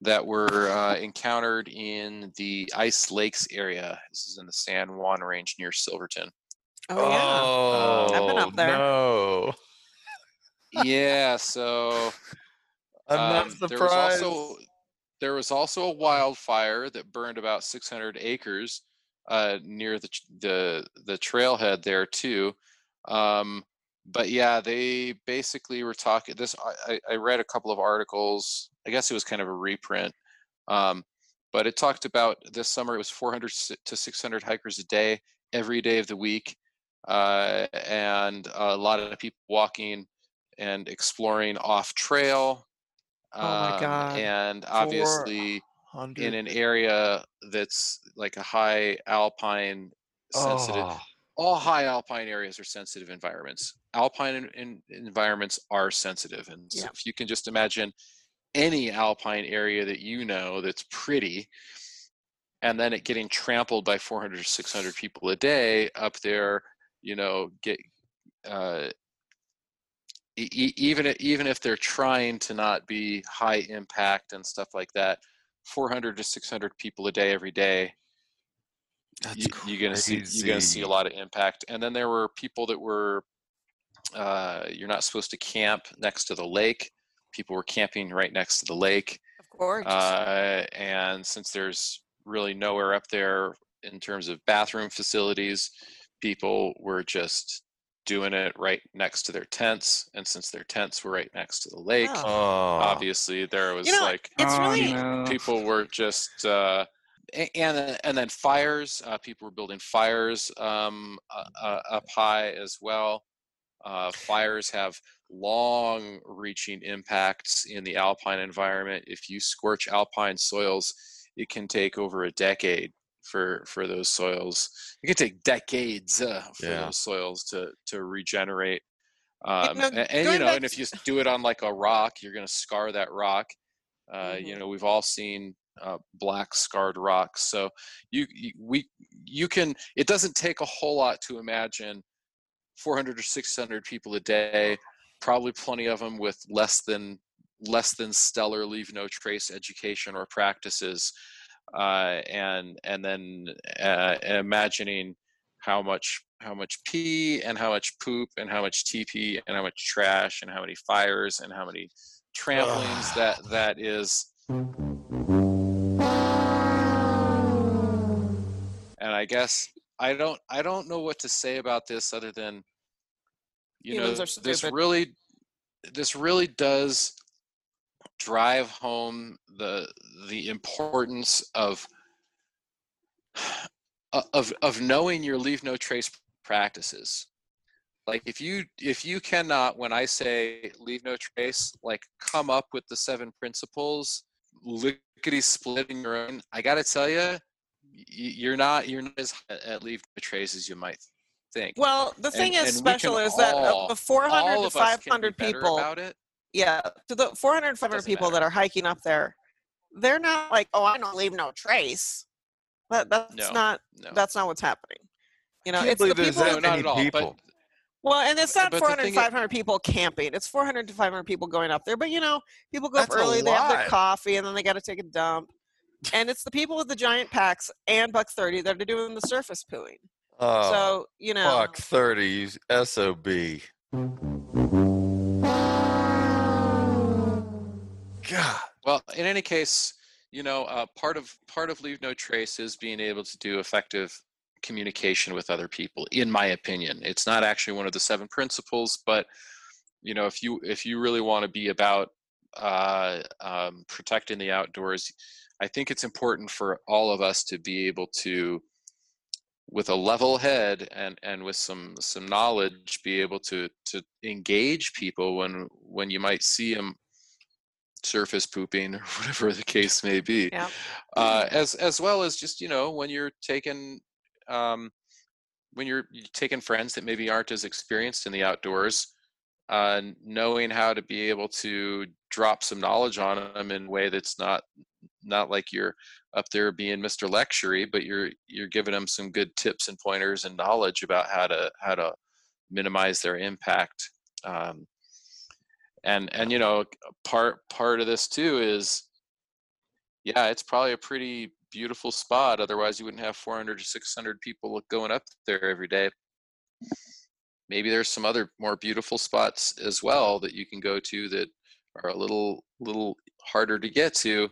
that were uh, encountered in the Ice Lakes area. This is in the San Juan Range near Silverton. Oh, yeah. Oh, I've been up there. No. yeah. So I'm not Um, There surprised. was also there was also a wildfire that burned about 600 acres uh, near the the the trailhead there too. Um, but yeah, they basically were talking. This I, I read a couple of articles. I guess it was kind of a reprint. Um, but it talked about this summer it was 400 to 600 hikers a day every day of the week, uh, and a lot of people walking and exploring off trail. Oh my um, God. And obviously, in an area that's like a high alpine sensitive Oh. all high alpine areas are sensitive environments alpine in, in- environments are sensitive and so Yeah. if you can just imagine any alpine area that you know that's pretty and then it getting trampled by 400 or 600 people a day up there you know get uh, e- e- even even if they're trying to not be high impact and stuff like that 400 to 600 people a day every day That's you, you're gonna see you're gonna see a lot of impact. And then there were people that were uh, you're not supposed to camp next to the lake. People were camping right next to the lake. Of course. uh, and since there's really nowhere up there in terms of bathroom facilities people were just doing it right next to their tents and since their tents were right next to the lake Oh. Oh. obviously there was You know, like it's Oh, really people were just uh, and and then fires. Uh, people were building fires um, uh, uh, up high as well. Uh, fires have long-reaching impacts in the alpine environment. If you scorch alpine soils, it can take over a decade for for those soils. It can take decades uh, for Yeah. those soils to to regenerate. Um, and, and, you know, and if you do it on like a rock, you're going to scar that rock. Uh, You Mhm. know, we've all seen uh, black scarred rocks. So you, you we you can. It doesn't take a whole lot to imagine 400 or 600 people a day. Probably plenty of them with less than less than stellar leave no trace education or practices, uh, and and then uh, imagining how much how much pee and how much poop and how much TP and how much trash and how many fires and how many tramplings that that is. And I guess I don't I don't know what to say about this other than you Humans know this really this really does drive home the the importance of uh, of of knowing your leave no trace practices. Like if you if you cannot when i say leave no trace like come up with the seven principles lickety split in your own i gotta tell you you're not you're not as at leave no trace as you might think. Well, the thing And- is and special is that all- of the 400 to of us can be 500 people, about it yeah, to the 400 500 Doesn't people that are hiking up there, they're not like, oh, I don't leave no trace. That that's No, not no. that's not what's happening. You know, it's the people. that no, not at all people. but well, and it's not but 400 thing is- 500 people camping. It's 400 to 500 people going up there. But you know, people go up early, they have their coffee, and then they got to take a dump. And it's the people with the giant packs and buck 30 that are doing the surface pooing. Oh, so you know, fuck 30 SOB. God. Well, in any case, you know, uh, part of part of leave no trace is being able to do effective communication with other people. In my opinion, it's not actually one of the seven principles, but you know, if you if you really want to be about uh, um, protecting the outdoors, I think it's important for all of us to be able to with a level head and and with some some knowledge be able to to engage people when when you might see them surface pooping or whatever the case may be Yeah. uh, as as well as just you know when you're taking um, when you're you're taking friends that maybe aren't as experienced in the outdoors uh, knowing how to be able to drop some knowledge on them in a way that's not not like you're up there being Mr. Lectury, but you're you're giving them some good tips and pointers and knowledge about how to how to minimize their impact. Um, and and you know part part of this too is yeah it's probably a pretty beautiful spot otherwise you wouldn't have 400 to 600 people going up there every day maybe there's some other more beautiful spots as well that you can go to that are a little little harder to get to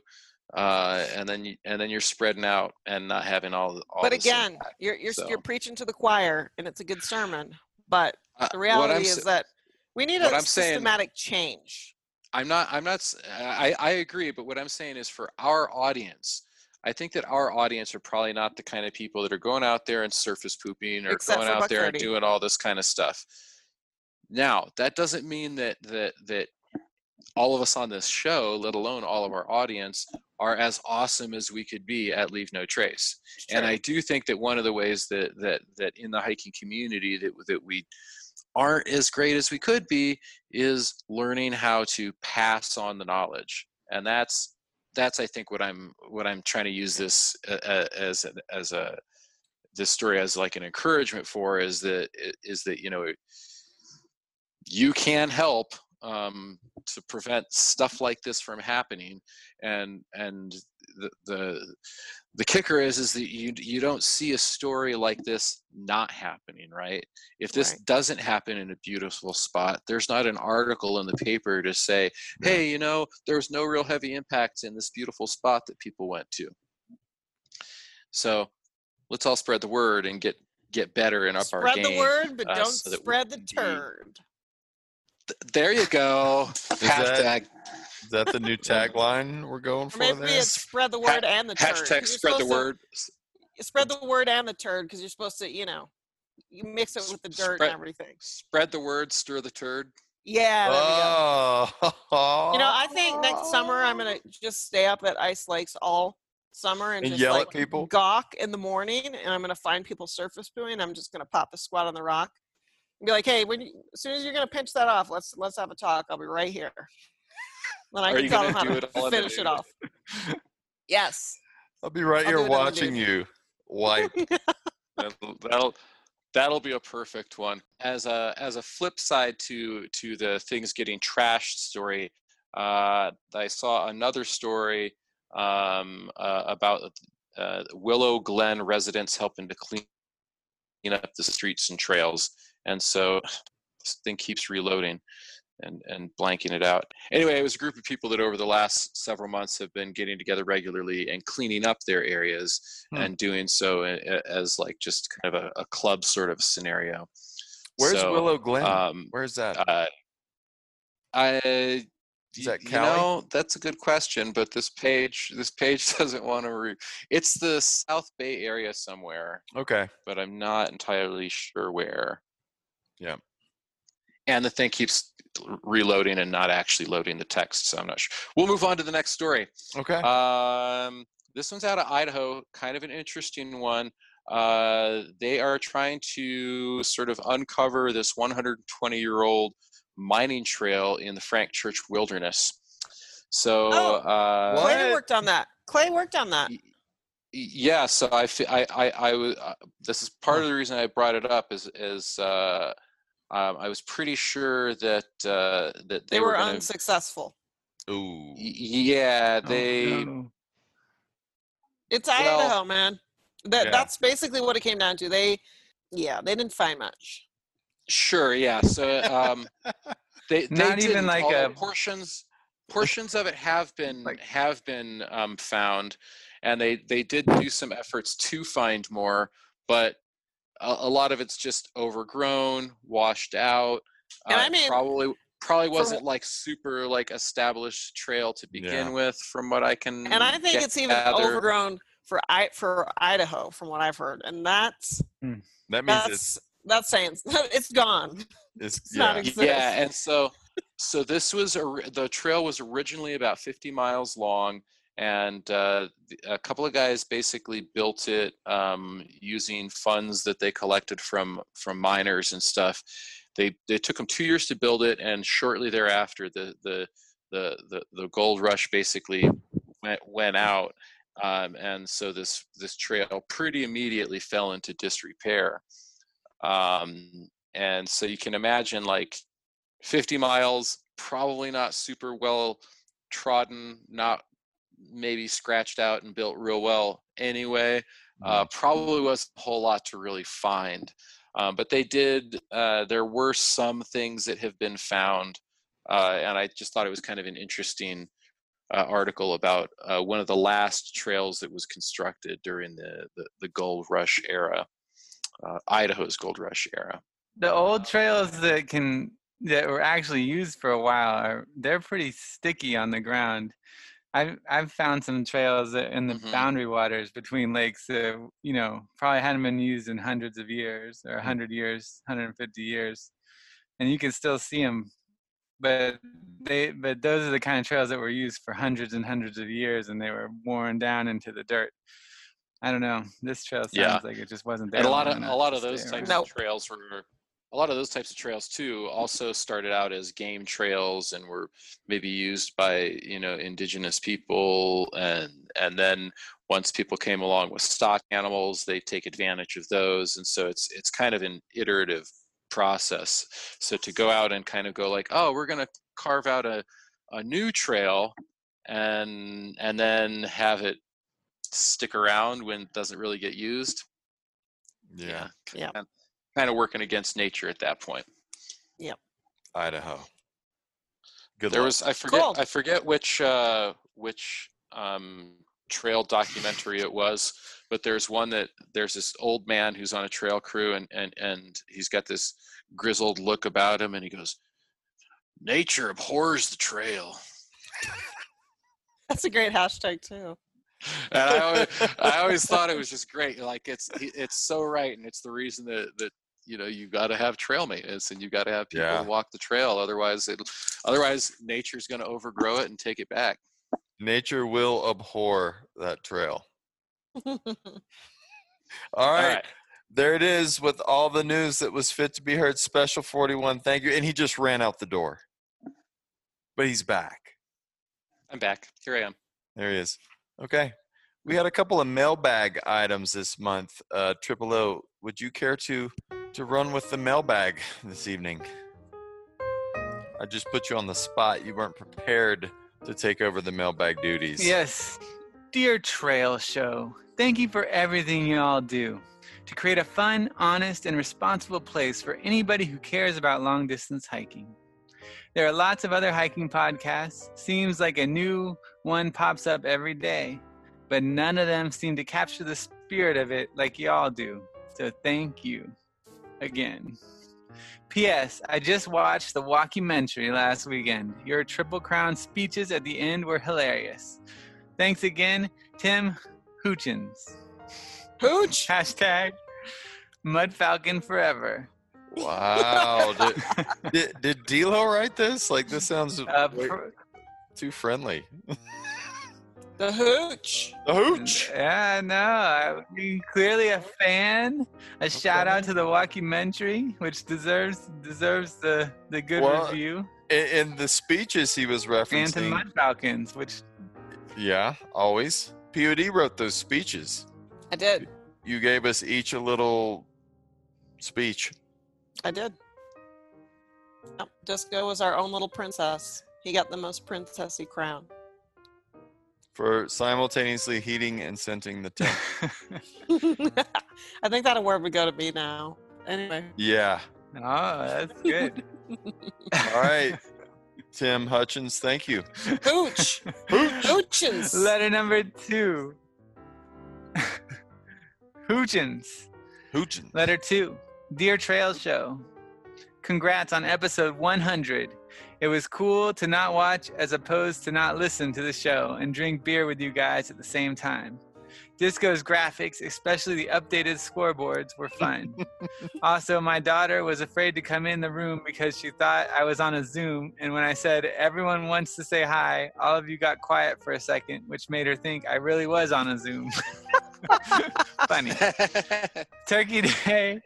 uh, and then you, and then you're spreading out and not having all, all but again, impact. you're you're So- you're preaching to the choir, and it's a good sermon. But Uh, the reality I'm is that we need a I'm saying- systematic change. I'm not. I'm not. I, I agree, but what I'm saying is for our audience, I think that our audience are probably not the kind of people that are going out there and surface pooping or Except going out there and doing all this kind of stuff. Now, that doesn't mean that that that all of us on this show, let alone all of our audience, are as awesome as we could be at Leave No Trace. And I do think that one of the ways that that that in the hiking community that that we aren't as great as we could be is learning how to pass on the knowledge. And that's that's i think what i'm what i'm trying to use this as as a this story as like an encouragement for is that is that you know you can help um, to prevent stuff like this from happening. And and the, the the kicker is is that you you don't see a story like this not happening right if this doesn't happen in a beautiful spot there's not an article in the paper to say hey you know there's no real heavy impacts in this beautiful spot that people went to so let's all spread the word and get get better and up our game. Spread the word, but uh, don't so spread the turd. There you go Is that, hashtag is that the new tagline we're going Or for maybe there? it's spread the word and the turd. 'cause hashtag you're spread the supposed to- word Spread the word and the turd because you're supposed to, you know, you mix it with the dirt Spread- and everything. spread the word stir the turd Yeah. There we go. Oh, You know, I think next summer I'm gonna just stay up at Ice Lakes all summer and, And just yell at people? gawk in the morning, and I'm gonna find people surface pooing. I'm just gonna pop a squat on the rock and be like, "Hey, when you, as soon as you're gonna pinch that off, let's let's have a talk. I'll be right here." Then I Are can tell them how to it all in the finish it off. Yes. I'll be right I'll here it in the watching you wipe. that'll, that'll that'll be a perfect one as a as a flip side to to the things getting trashed story uh, i saw another story um, uh, about uh, willow glen residents helping to clean up the streets and trails and so this thing keeps reloading and and blanking it out. Anyway, it was a group of people that over the last several months have been getting together regularly and cleaning up their areas Hmm. and doing so as like just kind of a, a club sort of scenario. Where's So, Willow Glen? Um, Where's that? uh, I Is that you Cali? know that's a good question, but this page this page doesn't want to. Re- it's the South Bay area somewhere, okay. but I'm not entirely sure where. Yeah. And the thing keeps reloading and not actually loading the text, so I'm not sure. We'll move on to the next story. Okay. Um, this one's out of Idaho, kind of an interesting one. Uh, they are trying to sort of uncover this 120 year old mining trail in the Frank Church Wilderness. So, Oh, uh, Clay worked on that. Clay worked on that. yeah so i fe- i i, I was uh, this is part of the reason i brought it up is is uh um, i was pretty sure that uh that They, they, were, gonna, unsuccessful. Ooh. y- yeah they It's Well, Idaho, man. That Yeah. that's basically what it came down to. They, yeah, they didn't find much. sure yeah so um they, they Not even didn't. like Although a- portions portions of it have been have been um, found, and they they did do some efforts to find more, but a, a lot of it's just overgrown, washed out. And I uh, mean, probably probably wasn't like super like established trail to begin Yeah. with, from what I can. and I think it's even gather. overgrown for I for Idaho, from what I've heard, and that's That means that's it's that's saying it's gone. it's, It's not yeah. exist. Yeah, and so so this was a, the trail was originally about 50 miles long, and uh, a couple of guys basically built it um, using funds that they collected from from miners and stuff. They they took them two years to build it, and shortly thereafter, the the the the, the gold rush basically went went out. Um, and so this this trail pretty immediately fell into disrepair um, and so you can imagine like 50 miles probably not super well trodden not maybe scratched out and built real well anyway uh, probably wasn't a whole lot to really find um, but they did uh, there were some things that have been found uh, and i just thought it was kind of an interesting uh, article about uh, one of the last trails that was constructed during the, the, the gold rush era uh, idaho's gold rush era The old trails that can that were actually used for a while are they're pretty sticky on the ground. I've I've found some trails in the Mhm. boundary waters between lakes that you know probably hadn't been used in hundreds of years or 100 years, 150 years, and you can still see them. But they but those are the kind of trails that were used for hundreds and hundreds of years, and they were worn down into the dirt. I don't know. This trail sounds Yeah. like it just wasn't there. and a lot of a lot of those stay types around. of trails were a lot of those types of trails too also started out as game trails and were maybe used by you know indigenous people and and then once people came along with stock animals they take advantage of those and so it's it's kind of an iterative process so to go out and kind of go like oh we're going to carve out a a new trail and and then have it stick around when it doesn't really get used Yeah. Yeah. Kind of working against nature at that point. Yep. Idaho. Good there luck. was I forget Cool. I forget which uh, which um, trail documentary it was, but there's one that there's this old man who's on a trail crew and and and he's got this grizzled look about him, and he goes, "Nature abhors the trail." That's a great hashtag too. And I always, I always thought it was just great. Like it's it's so right, and it's the reason that that you know you've got to have trail maintenance and you've got to have people Yeah. walk the trail. Otherwise, it otherwise nature's going to overgrow it and take it back. Nature will abhor that trail. All All right. right. There it is with all the news that was fit to be heard. Special 41. Thank you. And he just ran out the door. But he's back. I'm back. Here I am. There he is. Okay. We had a couple of mailbag items this month. Uh, Triple O, would you care to to run with the mailbag this evening? I just put you on the spot. You weren't prepared to take over the mailbag duties. Yes. Dear Trail Show, thank you for everything you all do to create a fun, honest, and responsible place for anybody who cares about long distance hiking. There are lots of other hiking podcasts. Seems like a new one pops up every day, but none of them seem to capture the spirit of it like y'all do. So thank you again. P.S. I just watched the Walkumentary last weekend. Your Triple Crown speeches at the end were hilarious. Thanks again, Tim Hoochins. Hooch. Hashtag Mud Falcon forever. Wow. did, did, did D'Lo write this? Like, this sounds Uh, way pr- too friendly. The hooch. The hooch. Yeah, no, I mean, clearly a fan. A shout out to the Walkumentary, which deserves deserves the the good Well, review. In, in the speeches he was referencing. And to referencing, Mud Falcons, which yeah, always. POD wrote those speeches. I did. You gave us each a little speech. I did. Oh, Disco was our own little princess. He got the most princessy crown. For simultaneously heating and scenting the tent. I think that award would go to me now. Anyway. yeah. oh, that's good. All right. Tim Hutchins. Thank you. Hooch. Hoochins. Letter number two. Hoochins. Hoochins. Letter two. Dear Trail Show, congrats on episode 100. It was cool to not watch as opposed to not listen to the show and drink beer with you guys at the same time. Disco's graphics, especially the updated scoreboards, were fun. also, my daughter was afraid to come in the room because she thought I was on a Zoom. And when I said, everyone wants to say hi, all of you got quiet for a second, which made her think I really was on a Zoom. Funny. Turkey Day.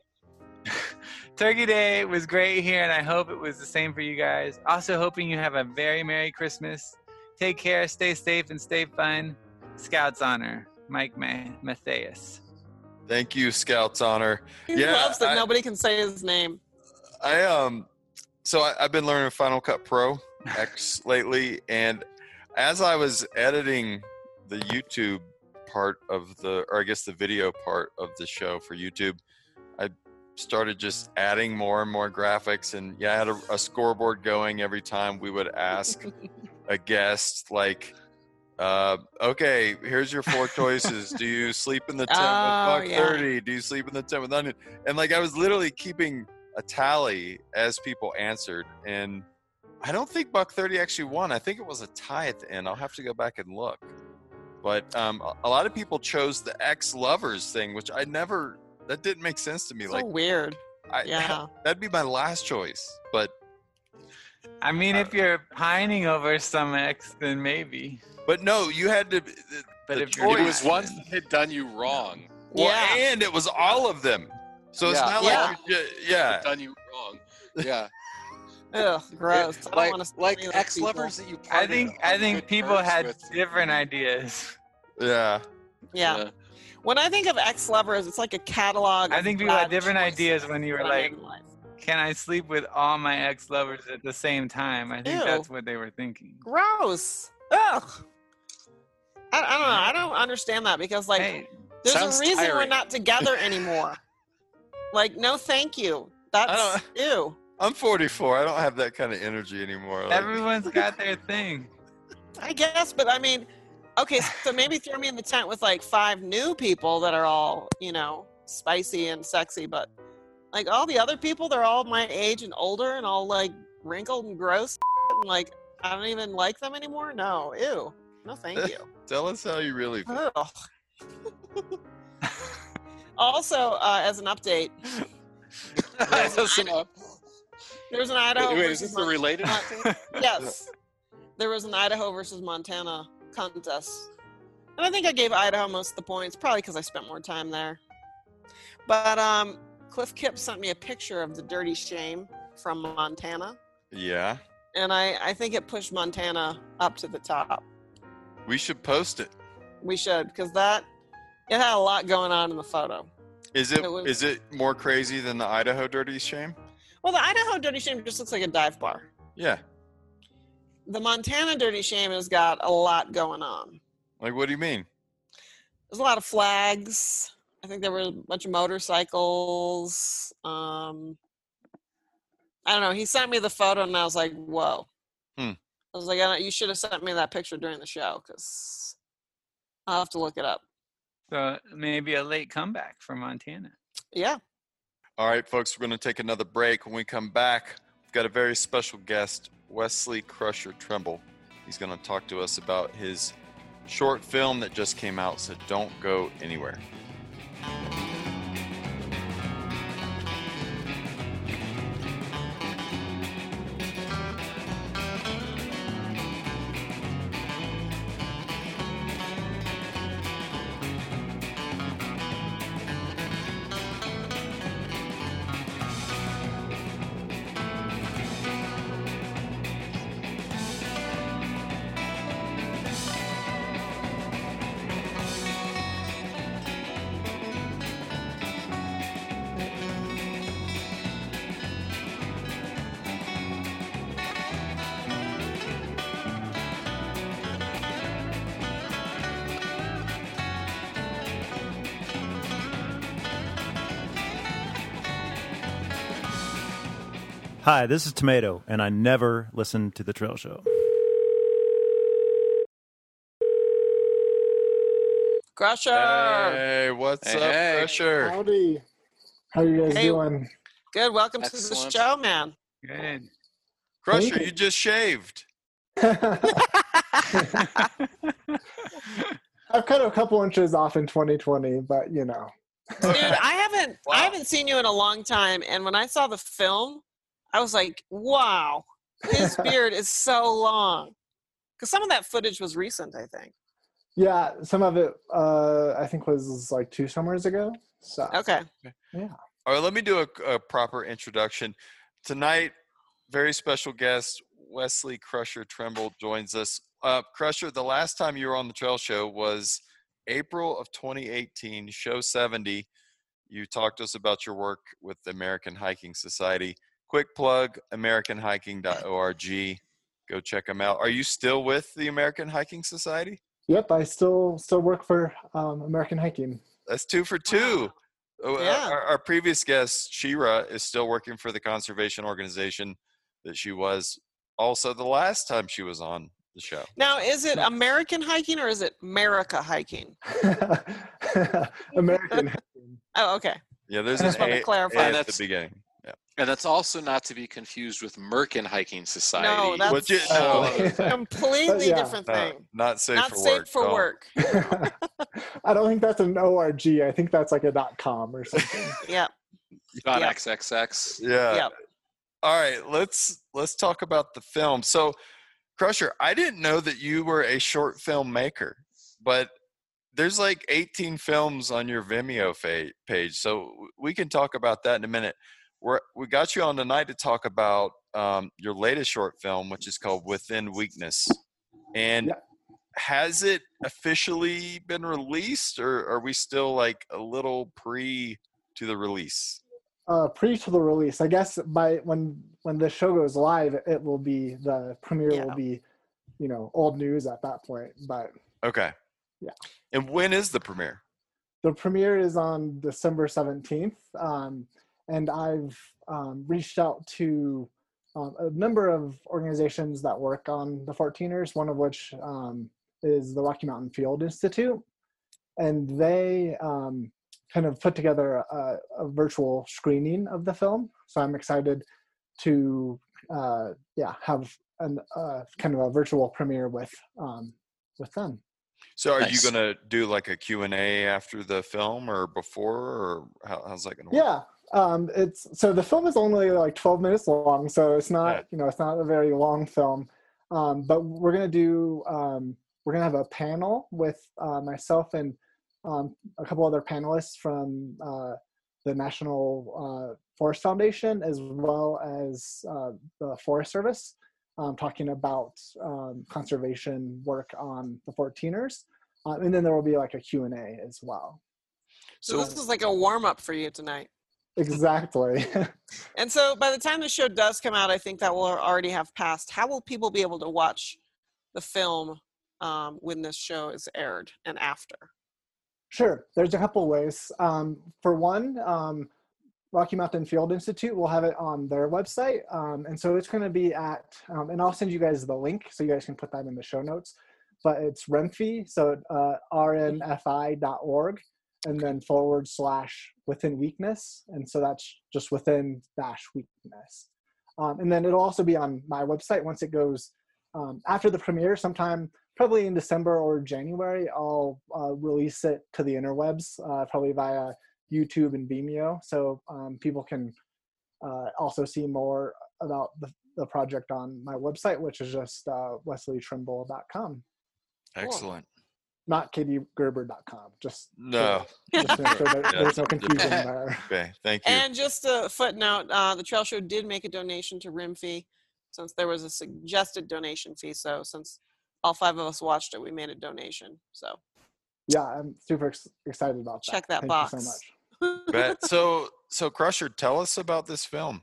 Turkey Day was great here, and I hope it was the same for you guys. Also, hoping you have a very Merry Christmas. Take care, stay safe, and stay fun. Scouts Honor, Mike Ma- Matthias. Thank you, Scouts Honor. He yeah, loves that I, nobody can say his name. I um, so I, I've been learning Final Cut Pro X lately, and as I was editing the YouTube part of the, or I guess the video part of the show for YouTube, I started just adding more and more graphics and yeah i had a, a scoreboard going every time we would ask a guest like uh, okay here's your four choices. Do you sleep in the tent Oh, with buck yeah. 30 do you sleep in the tent with onion? And like i was literally keeping a tally as people answered and i don't think buck 30 actually won. I think it was a tie at the end. I'll have to go back and look. But um, a- a lot of people chose the ex lovers thing which i never that didn't make sense to me So like weird. I, Yeah. that'd be my last choice. But I mean, if you're pining over some ex, then maybe. but no, you had to. But the if you're It was ones that had done you wrong. well, Yeah. and it was all of them. So it's Yeah. not Yeah. like you're, yeah. Done you wrong. Yeah. Ugh, gross. I don't like want like ex lovers that you. I think I think people had with. different ideas. Yeah. Yeah. When I think of ex lovers, it's like a catalog. I think people had different ideas when you were like, made in life. "Can I sleep with all my ex lovers at the same time?" I think Ew. that's what they were thinking. gross. Ugh. I, I don't know. I don't understand that because like Hey, there's a reason we're not together anymore. like no, thank you. That's ew. I'm 44. I don't have that kind of energy anymore. Like, everyone's got their thing. I guess, but I mean, okay, so maybe throw me in the tent with like five new people that are all, you know, spicy and sexy, but like all the other people, they're all my age and older and all like wrinkled and gross. And like, I don't even like them anymore. No, ew. No, thank you. Tell us how you really feel. Also, uh, as an update, Listen up. there was an Idaho Wait, is this Mon- related yes, there was an Idaho versus Montana contest, and I think I gave Idaho most of the points, probably because I spent more time there. But um, Cliff Kipp sent me a picture of the Dirty Shame from Montana, Yeah. and I, I think it pushed Montana up to the top. We should post it. We should, because that it had a lot going on in the photo. Is it It was- is it more crazy than the Idaho Dirty Shame? Well, the Idaho Dirty Shame just looks like a dive bar. Yeah. The Montana Dirty Shame has got a lot going on. Like what do you mean? There's a lot of flags. I think there were a bunch of motorcycles. Um, I don't know. He sent me the photo, and I was like, "Whoa!" Hmm. I was like, I don't- "You should have sent me that picture during the show, because I'll have to look it up." So maybe a late comeback for Montana. Yeah. All right, folks, we're going to take another break. When we come back, we've got a very special guest, Wesley Crusher Trimble. He's going to talk to us about his short film that just came out, so don't go anywhere. Hi, this is Tomato, and I never listen to the Trail Show. Crusher. Hey, what's Hey, up, hey. Crusher? Howdy. How you guys Hey. doing? Good. Welcome to the show, man. Good. Crusher, Thank you just shaved. I've cut a couple inches off in 2020, but you know. Dude, I haven't I haven't seen you in a long time, and when I saw the film, I was like, "Wow, his beard is so long." Because some of that footage was recent, I think. Yeah, some of it uh, I think was like two summers ago. So Okay. yeah. All right, let me do a, a proper introduction. Tonight, very special guest, Wesley Crusher Trimble joins us. Uh, Crusher, the last time you were on the Trail Show was April of 2018, show 70. You talked to us about your work with the American Hiking Society. Quick plug AmericanHiking.org. Go check them out. Are you still with the American Hiking Society? Yep, I still still work for um, American Hiking. That's two for two. Oh, our- Yeah. Our, our previous guest, Shira, is still working for the conservation organization that she was also the last time she was on the show. Now, is it American hiking or is it America hiking? American. Oh, okay. Yeah, there's I an just wanted to clarify. A at That's- the beginning. Yeah. And that's also not to be confused with Merkin Hiking Society. No, that's Which is- no. completely Yeah. different No, thing. not safe Not for safe work. for Don't. work. I don't think that's an org. I think that's like a dot com or something. Yeah. Dot Yep. XXX. Yeah. Yep. All right, let's let's talk about the film. So, Crusher, I didn't know that you were a short film maker, but there's like 18 films on your Vimeo fa- page, so we can talk about that in a minute. We're, we got you on tonight to talk about um, your latest short film, which is called Within Weakness. And has it officially been released, or are we still like a little pre to the release? uh, pre to the release. I guess by when when the show goes live, it will be the premiere will be, you know, old news at that point. But Okay. Yeah. And when is the premiere? the premiere is on December seventeenth, um, and I've um, reached out to um, a number of organizations that work on the 14ers. One of which um, is the Rocky Mountain Field Institute, and they um, kind of put together a, a virtual screening of the film. So I'm excited to uh, yeah have an uh, kind of a virtual premiere with um, with them. So are Nice. you going to do like a Q&A after the film or before or how, how's that going to work? Yeah. Um, it's so the film is only like 12 minutes long, so it's not Yeah. you know it's not a very long film. Um, but we're gonna do um, we're gonna have a panel with uh, myself and um, a couple other panelists from uh, the National uh, Forest Foundation as well as uh, the Forest Service, um, talking about um, conservation work on the 14ers, uh, and then there will be like a Q and A as well. So, this is like a warm up for you tonight. Exactly. And so by the time the show does come out, I think that will already have passed. How will people be able to watch the film um, when this show is aired and after? Sure. There's a couple ways. Um, for one, um, Rocky Mountain Field Institute will have it on their website. Um, and so it's going to be at, um, and I'll send you guys the link so you guys can put that in the show notes. But it's RENFI, so uh, rmfi.org, and then forward slash within weakness. And so that's just within dash weakness. Um, and then it'll also be on my website once it goes um, after the premiere, sometime probably in December or January, I'll uh, release it to the interwebs, uh, probably via YouTube and Vimeo, so um, people can uh, also see more about the, the project on my website, which is just uh, wesleytrimble.com, Excellent. Not katiegerber.com. Just No. just to make sure that Yeah. there's no confusion there. Okay, thank you. And just a footnote, uh, the Trail Show did make a donation to RIMFI since there was a suggested donation fee. So since all five of us watched it, we made a donation. So Yeah, I'm super ex- excited about that. Check that Thank box. you so much. Bet. So, so Crusher, tell us about this film.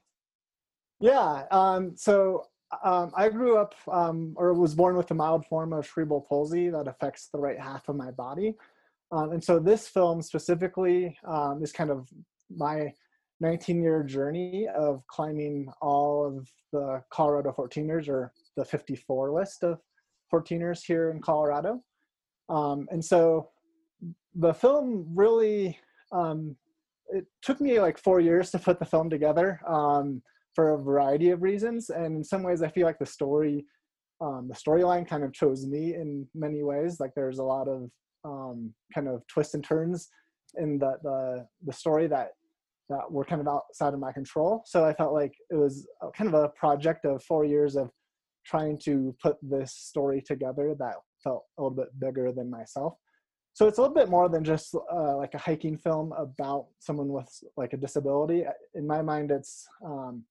Yeah. Um, so um, I grew up um, or was born with a mild form of cerebral palsy that affects the right half of my body. Um, and so this film specifically um, is kind of my 19 year journey of climbing all of the Colorado 14ers or the 54 list of 14ers here in Colorado. Um, and so the film really, um, it took me like four years to put the film together for a variety of reasons. And in some ways, I feel like the story, um, the storyline kind of chose me in many ways. Like there's a lot of um, kind of twists and turns in the, the, the story that that were kind of outside of my control. So I felt like it was kind of a project of four years of trying to put this story together that felt a little bit bigger than myself. So it's a little bit more than just uh, like a hiking film about someone with like a disability. In my mind, it's um,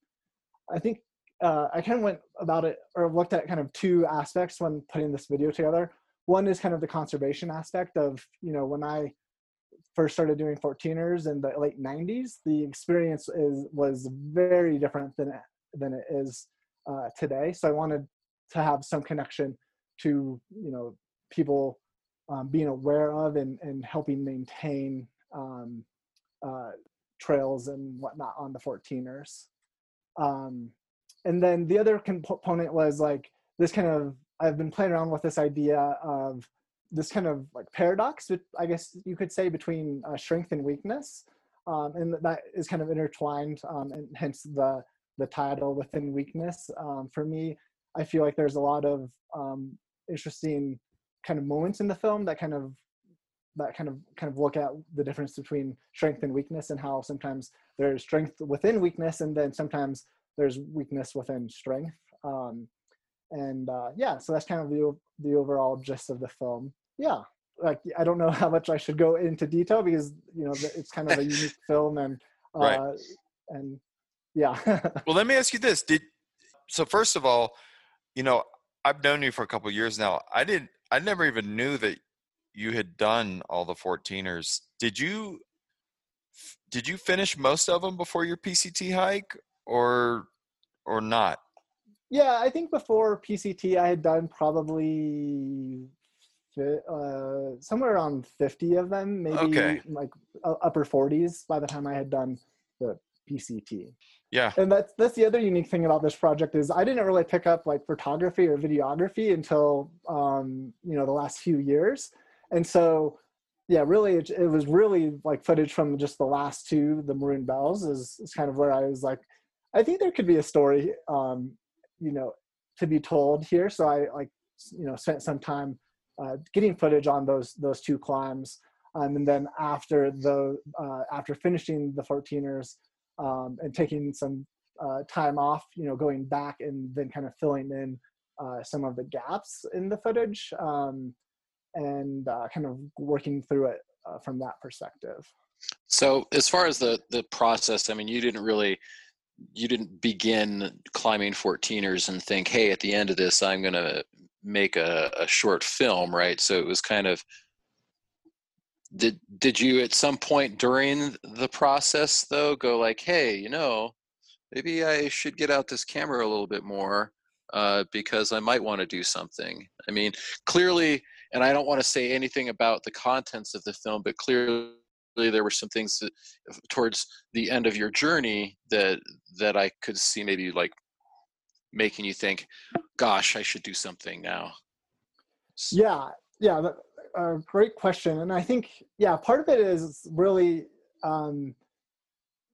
I think uh, I kind of went about it or looked at kind of two aspects when putting this video together. One is kind of the conservation aspect of you know when I first started doing 14ers in the late 90s, the experience is was very different than it, than it is uh, today. So I wanted to have some connection to you know people um, being aware of and, and helping maintain um, uh, trails and whatnot on the 14ers. Um, and then the other component was like this kind of I've been playing around with this idea of this kind of like paradox, I guess you could say, between uh, strength and weakness, um, and that is kind of intertwined, um, and hence the the title within weakness. Um, for me, I feel like there's a lot of um, interesting kind of moments in the film that kind of that kind of kind of look at the difference between strength and weakness and how sometimes there's strength within weakness and then sometimes there's weakness within strength. Um, and uh, yeah so that's kind of the the overall gist of the film. Yeah like i don't know how much i should go into detail because you know it's kind of a unique film and uh, right. and yeah. Well let me ask you this. Did so first of all you know i've known you for a couple years now. I didn't i never even knew that you had done all the 14ers did you did you finish most of them before your pct hike or or not yeah i think before pct i had done probably uh, somewhere around 50 of them, maybe okay. like upper 40s by the time I had done the PCT. Yeah. And that's that's the other unique thing about this project is I didn't really pick up like photography or videography until um, you know the last few years. And so yeah, really it, it was really like footage from just the last two, the Maroon Bells is, is kind of where I was like I think there could be a story um, you know to be told here. So I like you know spent some time uh, getting footage on those those two climbs. Um, and then after the uh, after finishing the 14ers um, and taking some uh, time off, you know, going back and then kind of filling in uh, some of the gaps in the footage um, and uh, kind of working through it uh, from that perspective. So, as far as the the process, I mean, you didn't really you didn't begin climbing 14ers and think, hey, at the end of this, I'm going to make a, a short film, right? So it was kind of did did you at some point during the process though go like, hey, you know, maybe I should get out this camera a little bit more uh, because I might want to do something. I mean, clearly, and I don't want to say anything about the contents of the film, but clearly there were some things that, towards the end of your journey that that I could see maybe like making you think, "Gosh, I should do something now"? Yeah, yeah, a great question, and I think yeah, part of it is really. Um,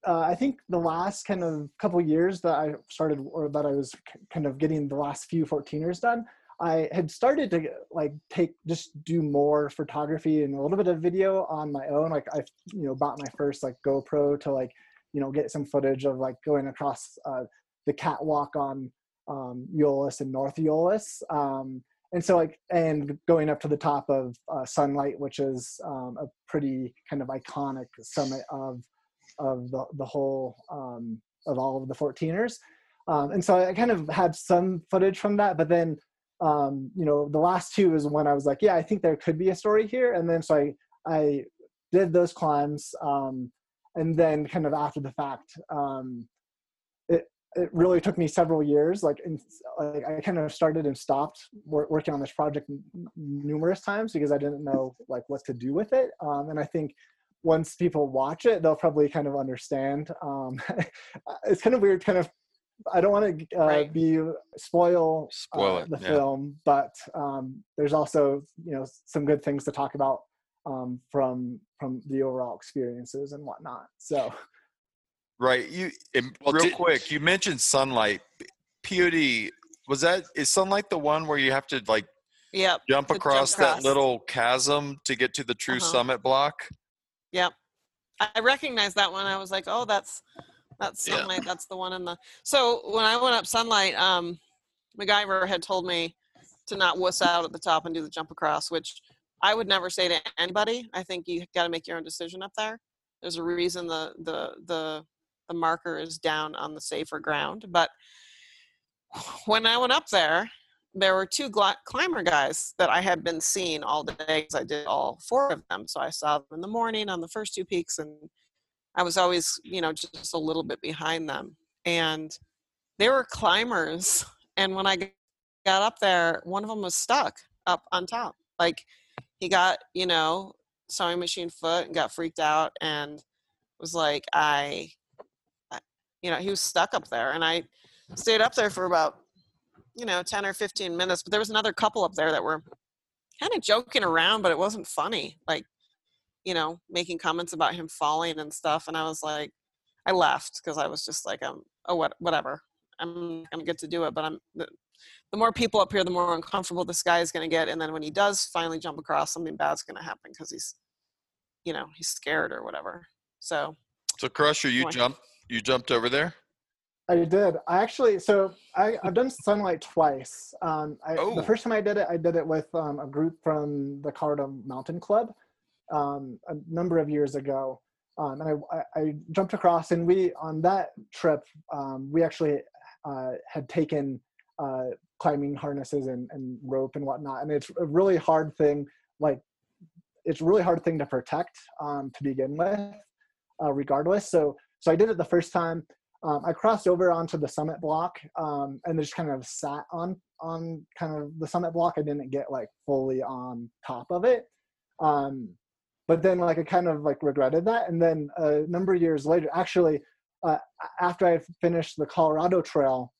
uh, I think the last kind of couple years that I started, or that I was kind of getting the last few 14ers done, I had started to like take just do more photography and a little bit of video on my own. Like I, you know, bought my first like GoPro to like, you know, get some footage of like going across uh, the catwalk on um, and North Eolus. Um, and so like, and going up to the top of uh, Sunlight, which is um, a pretty kind of iconic summit of, of the, the whole, um, of all of the 14ers. Um, and so I kind of had some footage from that, but then, um, you know, the last two is when I was like, yeah, I think there could be a story here. And then so I, I did those climbs. and then kind of after the fact, it, it really took me several years. Like, in, like I kind of started and stopped wor- working on this project n- numerous times because I didn't know like what to do with it. Um, and I think once people watch it, they'll probably kind of understand. Um, it's kind of weird, kind of. I don't want to uh, Right. be spoil, Spoil uh, it, the yeah. film, but um, there's also you know some good things to talk about um, from from the overall experiences and whatnot. So Right. You Well, real did- quick. You mentioned sunlight. POD was that is sunlight the one where you have to like Yep. jump to jump across that across. little chasm to get to the true Uh-huh. summit block? Yep. I recognized that one. I was like, oh, that's that's Yeah. sunlight. That's the one in the. So when I went up sunlight, um, MacGyver had told me to not wuss out at the top and do the jump across, which I would never say to anybody. I think you got to make your own decision up there. There's a reason the the the the marker is down on the safer ground. But when I went up there, there were two gli- climber guys that I had been seeing all day because I did all four of them. So I saw them in the morning on the first two peaks, and I was always, you know, just a little bit behind them. And they were climbers. And when I got up there, one of them was stuck up on top. Like he got, you know, sewing machine foot and got freaked out and was like, I, you know, he was stuck up there. And I stayed up there for about you know 10 or 15 minutes but there was another couple up there that were kind of joking around but it wasn't funny like you know making comments about him falling and stuff and i was like i left because i was just like um oh what whatever i'm gonna get to do it but i'm the, the more people up here the more uncomfortable this guy is going to get and then when he does finally jump across something bad's going to happen because he's you know he's scared or whatever so So Crusher, you Boy. jumped you jumped over there? I did. I actually, so I, I've done sunlight twice. Um, I, Oh. The first time I did it, I did it with um, a group from the Colorado Mountain Club um, a number of years ago. Um, and I, I, jumped across, and we, on that trip, um, we actually uh, had taken uh, climbing harnesses and, and rope and whatnot. And it's a really hard thing, like, it's a really hard thing to protect um, to begin with, uh, regardless. So, so I did it the first time um, I crossed over onto the summit block um, and just kind of sat on on kind of the summit block. I didn't get like fully on top of it, um, but then like I kind of like regretted that. And then a number of years later, actually, uh, after I finished the Colorado Trail,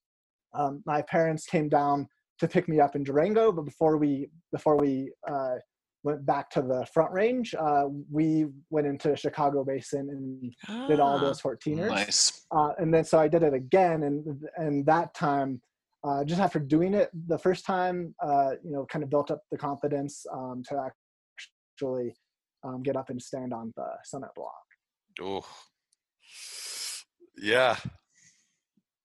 um, my parents came down to pick me up in Durango. But before we before we uh, went back to the Front Range, uh, we went into Chicago Basin and did all Ah. those 14ers Nice. uh, and then so I did it again, and and that time, uh, just after doing it the first time, uh, you know, kind of built up the confidence um, to actually um, get up and stand on the summit block. Oh, yeah.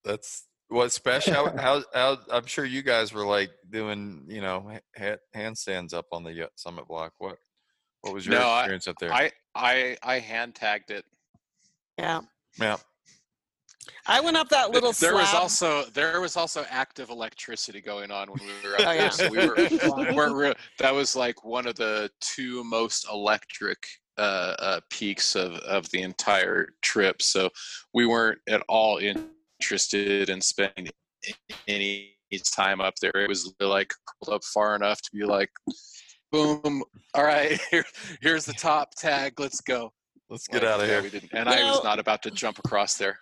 That's what special. How, how, how, I'm sure you guys were like doing, you know, ha- handstands up on the uh, summit block. What, what was your No, I- experience up there? I I I hand tagged it. yeah yeah. I went up that little there was also there was also active electricity going on when we were up Oh, there. yeah. So we were, weren't re- that was like one of the two most electric uh, uh, peaks of, of the entire trip. So we weren't at all interested in spending any time up there. It was like curled up far enough to be like, boom, all right, here, here's the top tag, let's go. Let's get Like, out of yeah, here. We didn't, and You I was not about to jump across there.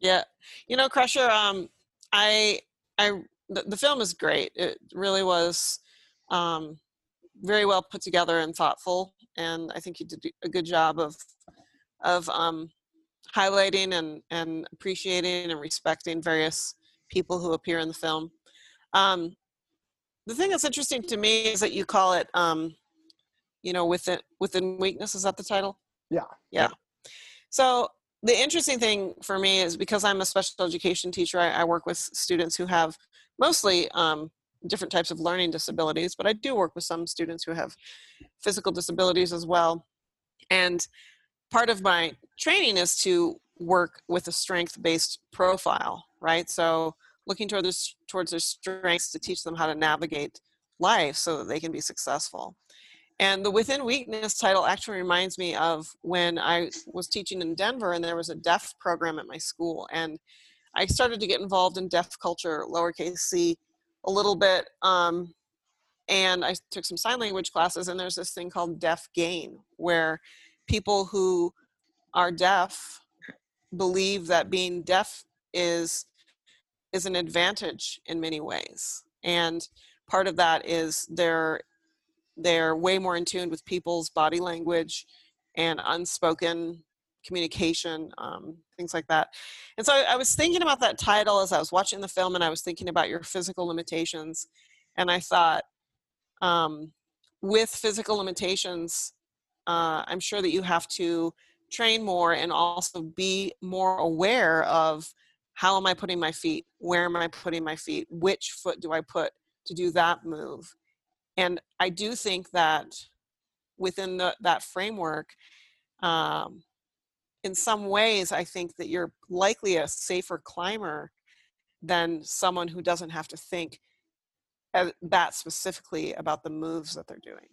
Yeah, you know, Crusher. Um, I, I, the, the film is great. It really was, um, very well put together and thoughtful, and I think you did a good job of, of um, highlighting and and appreciating and respecting various people who appear in the film. Um, the thing that's interesting to me is that you call it, um, you know, within within weakness. Is that the title? Yeah. Yeah. So the interesting thing for me is because I'm a special education teacher, I, I work with students who have mostly um, different types of learning disabilities, but I do work with some students who have physical disabilities as well. And part of my training is to work with a strength based profile, right? So looking toward towards their strengths to teach them how to navigate life so that they can be successful. And the Within Weakness title actually reminds me of when I was teaching in Denver and there was a deaf program at my school. And I started to get involved in deaf culture, lowercase c, a little bit. Um, and I took some sign language classes, and there's this thing called Deaf Gain, where people who are deaf believe that being deaf is is an advantage in many ways and part of that is they're they're way more in tune with people's body language and unspoken communication um, things like that and so I, I was thinking about that title as i was watching the film and i was thinking about your physical limitations and i thought um, with physical limitations uh, i'm sure that you have to train more and also be more aware of how am I putting my feet? Where am I putting my feet? Which foot do I put to do that move? And I do think that within the, that framework, um, in some ways, I think that you're likely a safer climber than someone who doesn't have to think that specifically about the moves that they're doing.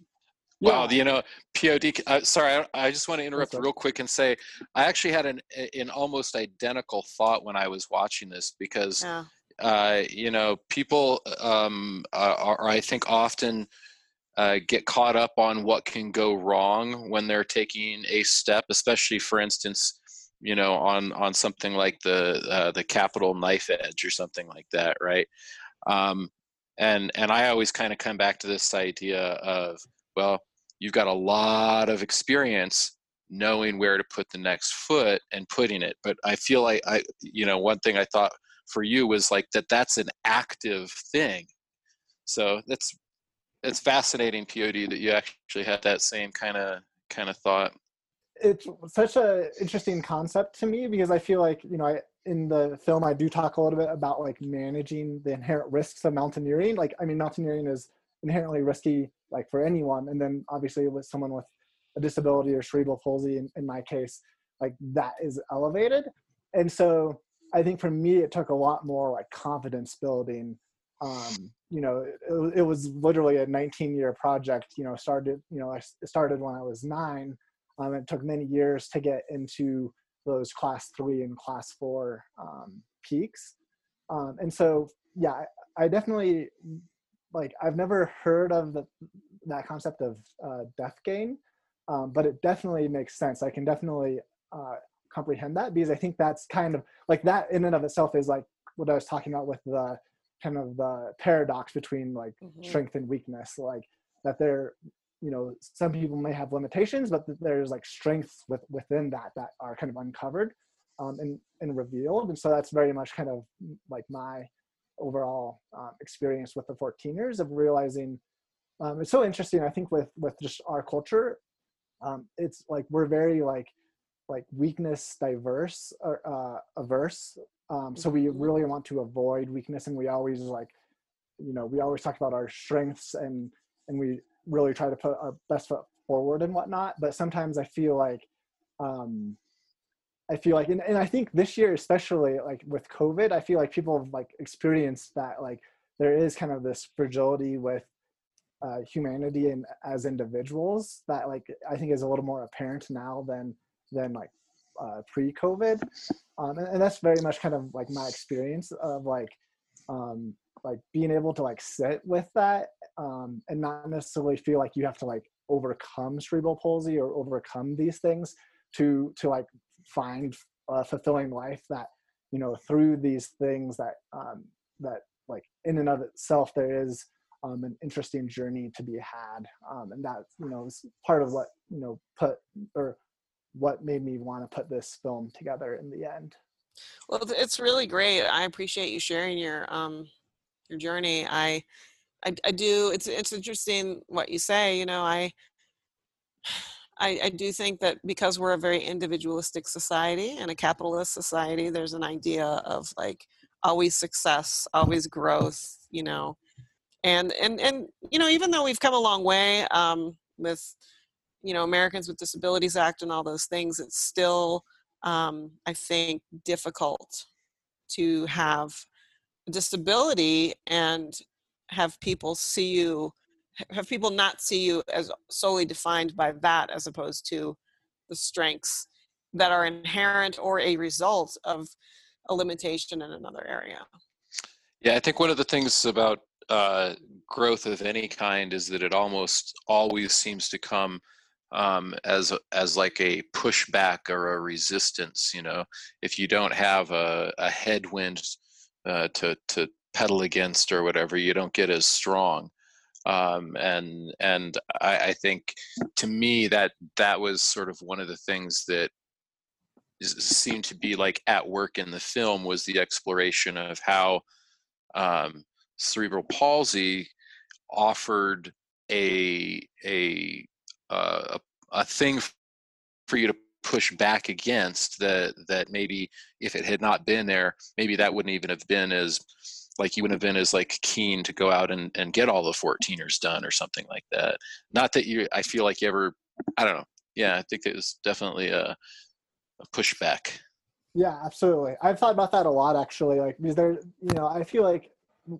Wow, you know, POD. Uh, sorry, I, I, just want to interrupt real quick and say I actually had an an almost identical thought when I was watching this because, yeah. Uh, you know, people um, are, are, I think often uh, get caught up on what can go wrong when they're taking a step, especially for instance, you know, on on something like the uh, the Capitol knife edge or something like that, right? Um, and and I always kind of come back to this idea of well, you've got a lot of experience knowing where to put the next foot and putting it. But I feel like I, you know, one thing I thought for you was like that that's an active thing. So that's it's fascinating, POD, that you actually had that same kind of kind of thought. It's such a interesting concept to me because I feel like you know I in the film I do talk a little bit about like managing the inherent risks of mountaineering. Like I mean, mountaineering is inherently risky like for anyone and then obviously with someone with a disability or cerebral palsy in, in my case like that is elevated and so i think for me it took a lot more like confidence building um you know it, it was literally a 19 year project you know started you know i started when i was nine um, it took many years to get into those class three and class four um, peaks um, and so yeah I definitely like I've never heard of the, that concept of uh, deaf gain, um, but it definitely makes sense. I can definitely uh, comprehend that because I think that's kind of like that in and of itself is like what I was talking about with the kind of the paradox between like mm-hmm. strength and weakness, like that there, you know, some people may have limitations, but there's like strengths with, within that that are kind of uncovered um, and, and revealed. And so that's very much kind of like my overall um, experience with the 14ers of realizing um, it's so interesting i think with with just our culture um, it's like we're very like like weakness diverse or uh, averse um, so we mm-hmm. really want to avoid weakness and we always like you know we always talk about our strengths and and we really try to put our best foot forward and whatnot but sometimes i feel like um I feel like, and, and I think this year, especially like with COVID, I feel like people have like experienced that like there is kind of this fragility with uh, humanity and as individuals that like I think is a little more apparent now than than like uh, pre-COVID, um, and, and that's very much kind of like my experience of like um, like being able to like sit with that um, and not necessarily feel like you have to like overcome cerebral palsy or overcome these things to to like find a fulfilling life that you know through these things that um, that like in and of itself there is um, an interesting journey to be had um, and that you know is part of what you know put or what made me want to put this film together in the end. Well it's really great i appreciate you sharing your um your journey i i, I do it's it's interesting what you say you know i I, I, do think that because we're a very individualistic society and a capitalist society, there's an idea of like always success, always growth, you know, and and and you know, even though we've come a long way um, with you know Americans with Disabilities Act and all those things, it's still um, I think difficult to have a disability and have people see you have people not see you as solely defined by that as opposed to the strengths that are inherent or a result of a limitation in another area. Yeah i think one of the things about uh, growth of any kind is that it almost always seems to come um, as as like a pushback or a resistance. You know, if you don't have a, a headwind uh, to to pedal against or whatever, you don't get as strong. Um, and and I, I think to me that that was sort of one of the things that seemed to be like at work in the film was the exploration of how um, cerebral palsy offered a a uh, a, a thing for you to push back against that that maybe if it had not been there maybe that wouldn't even have been as like you wouldn't have been as like keen to go out and, and get all the 14ers done or something like that. Not that you i feel like you ever i don't know. Yeah i think it was definitely a, a pushback. Yeah absolutely. I've thought about that a lot actually like because there you know i feel like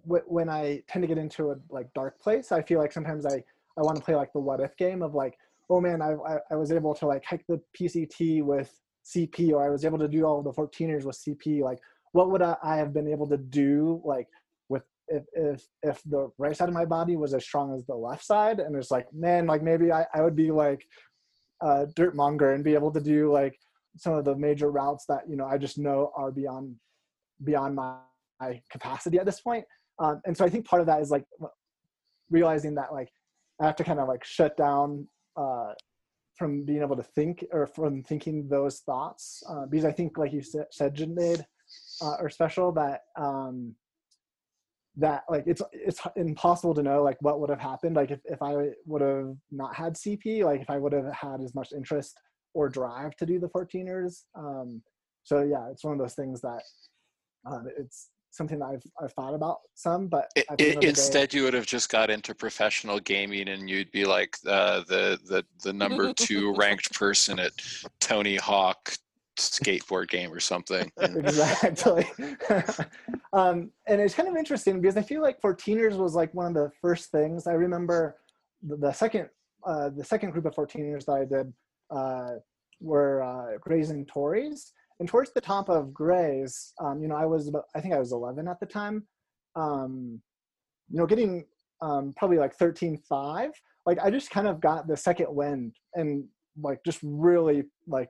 w- when i tend to get into a like dark place i feel like sometimes i i want to play like the what if game of like oh man I, I, I was able to like hike the pct with cp or i was able to do all the 14ers with cp like what would I, I have been able to do like with if if if the right side of my body was as strong as the left side? And it's like man like maybe i, I would be like a dirt monger and be able to do like some of the major routes that you know i just know are beyond beyond my, my capacity at this point. Um, and so i think part of that is like realizing that like i have to kind of like shut down uh, from being able to think or from thinking those thoughts uh, because i think like you said, said uh, or special that um, that like it's it's impossible to know like what would have happened. Like if, if i would have not had cp like if i would have had as much interest or drive to do the 14ers um so yeah it's one of those things that um, it's something that I've, I've thought about some but it, it, instead day, you would have just got into professional gaming and you'd be like uh, the the the number two ranked person at tony hawk skateboard game or something. exactly. um, and it's kind of interesting because I feel like 14ers was like one of the first things I remember. The, the second, uh, the second group of 14ers that I did uh, were uh, Grays and Torreys. And towards the top of Grays, um, you know, I was about, I think I was 11 at the time. Um, you know, getting um, probably like 13.5. Like I just kind of got the second wind and like just really like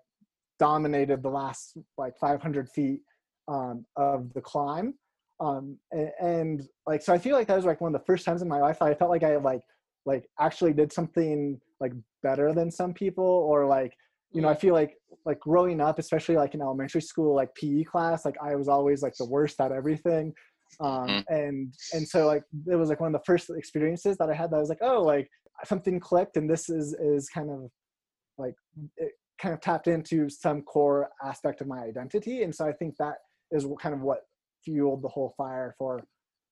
dominated the last like 500 feet um, of the climb. Um, and, and, like, so I feel like that was like one of the first times in my life that I felt like I like, like actually did something like better than some people or like, you know, I feel like like growing up, especially like in elementary school, like PE class, like I was always like the worst at everything. Um, mm-hmm. and, and so like, it was like one of the first experiences that I had that I was like, oh, like something clicked and this is, is kind of like, it, kind of tapped into some core aspect of my identity and so i think that is kind of what fueled the whole fire for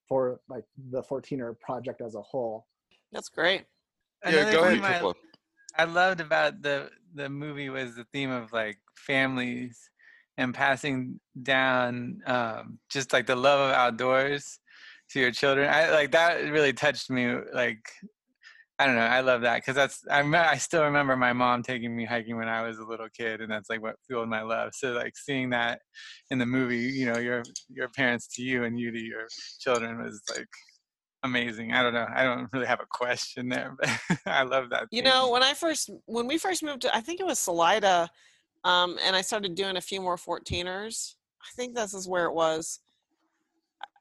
for like the 14er project as a whole that's great yeah, go ahead, I, I loved about the the movie was the theme of like families and passing down um, just like the love of outdoors to your children. I like that really touched me like I don't know. I love that because that's I I still remember my mom taking me hiking when I was a little kid, and that's like what fueled my love. So like seeing that in the movie, you know, your your parents to you and you to your children was like amazing. I don't know. I don't really have a question there, but I love that. You thing. know, when I first when we first moved to, I think it was Salida, um, and I started doing a few more 14ers. I think this is where it was.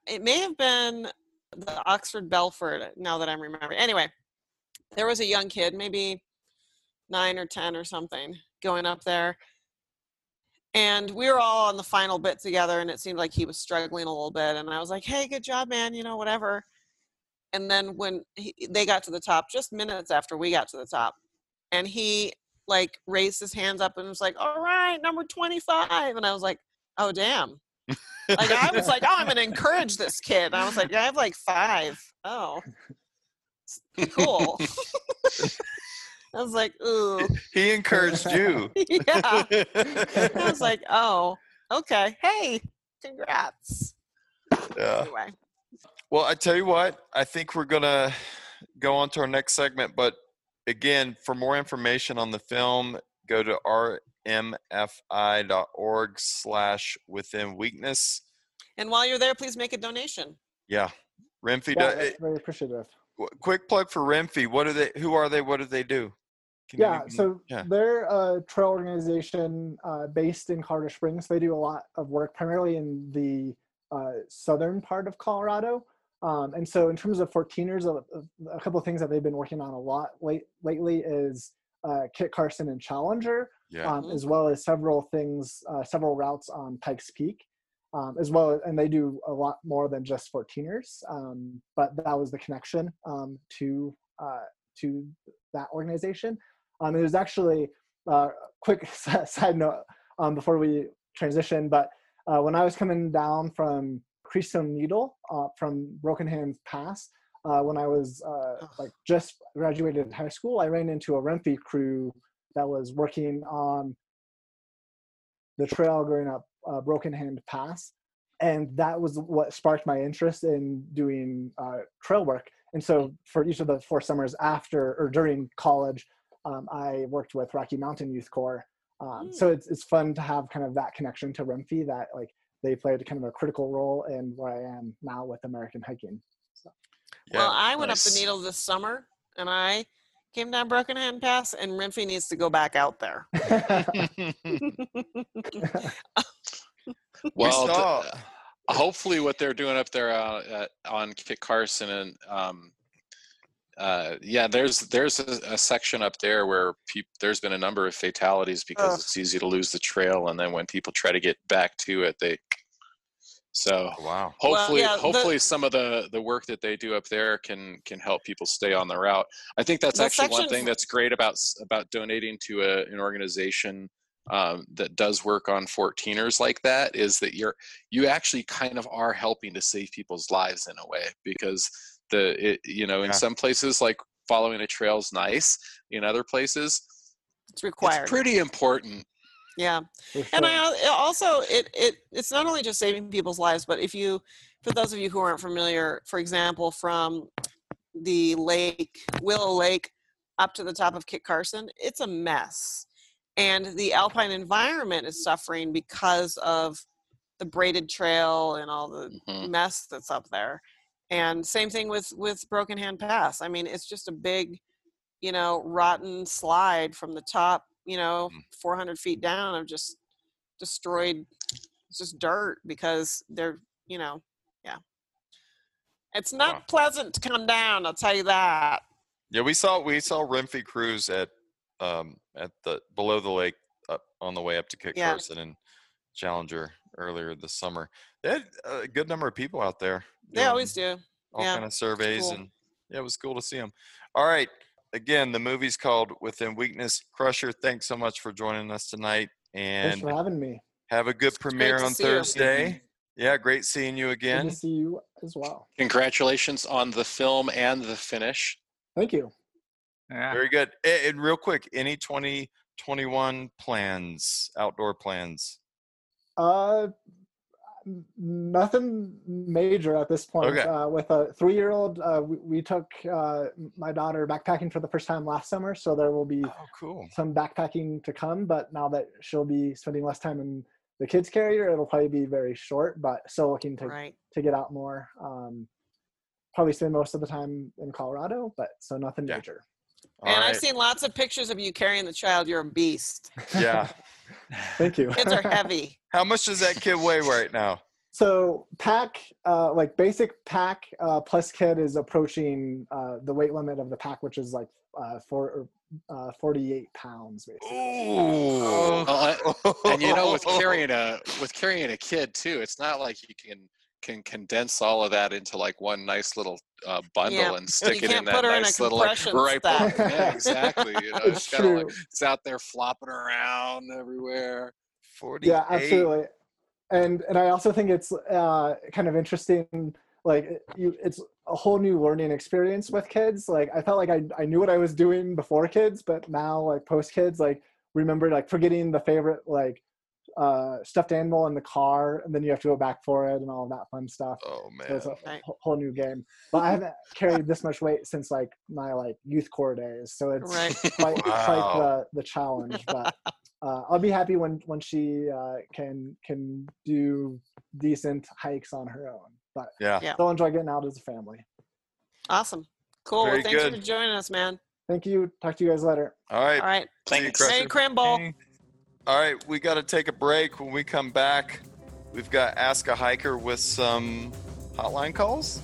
It may have been the Oxford Belford. Now that I'm remembering. Anyway there was a young kid, maybe nine or 10 or something, going up there. And we were all on the final bit together, and it seemed like he was struggling a little bit. And I was like, hey, good job, man, you know, whatever. And then when he, they got to the top, just minutes after we got to the top, and he like raised his hands up and was like, all right, number 25. And I was like, oh, damn. like I was like, oh, I'm gonna encourage this kid. And I was like, yeah, I have like five. Oh, cool. I was like, ooh. He encouraged you. yeah. I was like, oh, okay. Hey, congrats. Yeah. Anyway. Well, I tell you what, I think we're gonna go on to our next segment. But again, for more information on the film, go to rmfi.org slash within weakness. And while you're there, please make a donation. Yeah. Renfie, yeah, very appreciative quick plug for Renfie. What are they? Who are they? What do they do? Can yeah, even- so yeah. they're a trail organization uh, based in Colorado Springs. They do a lot of work primarily in the uh, southern part of Colorado. Um, and so, in terms of 14ers, a, a couple of things that they've been working on a lot late, lately is uh, Kit Carson and Challenger, Yeah. um, as well as several things, uh, several routes on Pikes Peak, um, as well. And they do a lot more than just 14ers. Um, but that was the connection um, to uh, to that organization. Um, it was actually uh, quick side note um, before we transition, but uh, when I was coming down from Crestone Needle uh, from Broken Hands Pass, uh, when I was uh, like just graduated high school, I ran into a Renfrey crew that was working on the trail going up uh, Broken Hand Pass, and that was what sparked my interest in doing uh, trail work. And so, for each of the four summers after or during college, um, I worked with Rocky Mountain Youth Corps. Um, So it's it's fun to have kind of that connection to Renfrey that like they played kind of a critical role in where I am now with American hiking. well, I went up the needle this summer and I came down Broken Hand Pass, and Renfrey needs to go back out there. Well, th- saw- hopefully, what they're doing up there uh, at, on Kit Carson and um, uh, yeah, there's there's a, a section up there where peop- there's been a number of fatalities because Ugh. it's easy to lose the trail, and then when people try to get back to it, they so wow. hopefully yeah, the- hopefully some of the the work that they do up there can can help people stay on the route i think that's The actually one thing that's great about about donating to a, an organization um, that does work on 14ers like that is that you're you actually kind of are helping to save people's lives in a way because the it, you know in Yeah. some places like following a trail is nice in other places It's required. it's pretty important Yeah. For And. I also it it it's not only just saving people's lives, but if you for those of you who aren't familiar, for example, from the lake Willow Lake up to the top of Kit Carson, it's a mess. And the alpine environment is suffering because of the braided trail and all the Mhm. mess that's up there. And same thing with with Broken Hand Pass. I mean, it's just a big, you know, rotten slide from the top, you know, Mm. 400 feet down of just destroyed, it's just dirt because they're, you know, yeah. It's not Wow. pleasant to come down. I'll tell you that. Yeah, we saw we saw Renfrey crews at um at the below the lake up on the way up to kick Yeah. Carson and Challenger earlier this summer. They had a good number of people out there. They always do. all yeah, kind of surveys cool. and yeah, it was cool to see them. All right, again, the movie's called Within Weakness. Crusher, thanks so much for joining us tonight, Thanks and for having me. have a good premiere on see you. Thursday. Yeah, great seeing you Good again. to see you as well. congratulations on the film and the finish Thank you. Yeah. Very good. And real quick, any 2021 plans, outdoor plans? Uh, n- nothing major at this point. Okay. Uh, with a three-year-old, uh, we, we took uh, my daughter backpacking for the first time last summer, so there will be Oh, cool. some backpacking to come. But now that she'll be spending less time in the kids' carrier, it'll probably be very short. But still looking to Right. to get out more. Um, probably spend most of the time in Colorado, but so nothing Yeah. major. All and I've seen lots of pictures of you carrying the child. You're a beast. Yeah. Thank you. Kids are heavy. How much does that kid weigh right now? So pack, uh, like basic pack uh, plus kid is approaching uh, the weight limit of the pack, which is like uh, four, uh, 48 pounds. Basically. Ooh. Well, and you know with carrying a with carrying a kid too it's not like you can can condense all of that into like one nice little uh, bundle Yeah, and stick you it in can't that put her in a nice little like right stack. yeah exactly you know It's it's kind like true. it's out there flopping around everywhere 48. yeah, absolutely. And and I also think it's uh, kind of interesting. Like you, it's a whole new learning experience with kids. Like I felt like I I knew what I was doing before kids, but now like post kids, like remember like forgetting the favorite like uh stuffed animal in the car and then you have to go back for it and all that fun stuff Oh so man. it's a Right. wh- whole new game but i haven't carried this much weight since like my like youth corps days so it's Right. quite, quite the the challenge but uh, i'll be happy when when she uh can can do decent hikes on her own but Yeah. Yeah. still enjoy getting out as a family Awesome. Cool. Very Well, thanks good. for joining us, man. Thank you. Talk to you guys later. All right. All right. Thank you, Merry Crusher. Crimble. All right, we got to take a break. When we come back, we've got Ask a Hiker with some hotline calls.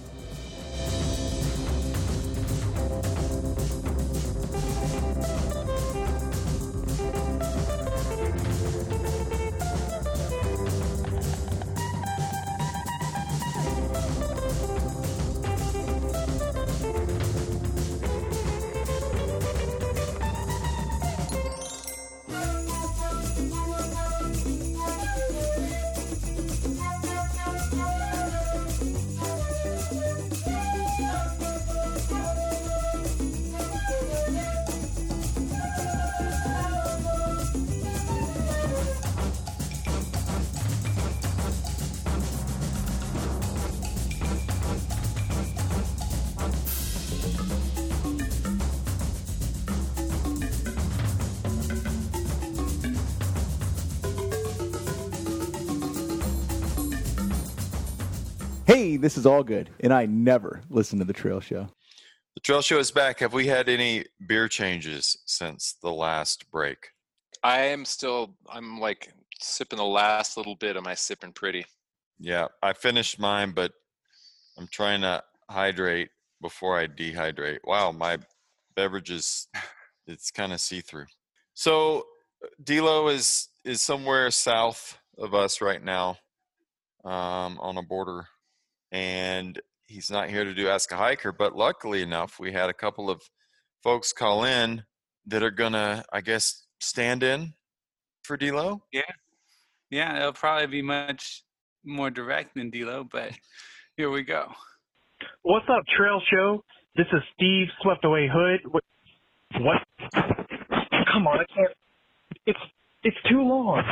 This is all good, and I never listen to the Trail Show. The Trail Show is back. Have we had any beer changes since the last break? I am still. I'm like sipping the last little bit of my sipping pretty. Yeah, I finished mine, but I'm trying to hydrate before I dehydrate. Wow, my beverages, it's kind of see through. So D'Lo is is somewhere south of us right now, um, on a border, and he's not here to do Ask a Hiker. But luckily enough, we had a couple of folks call in that are gonna, I guess, stand in for D'Lo. Yeah, yeah, it'll probably be much more direct than D'Lo, but here we go. What's up, Trail Show? This is Steve Swept Away Hood. What? Come on, I can't. It's it's too long.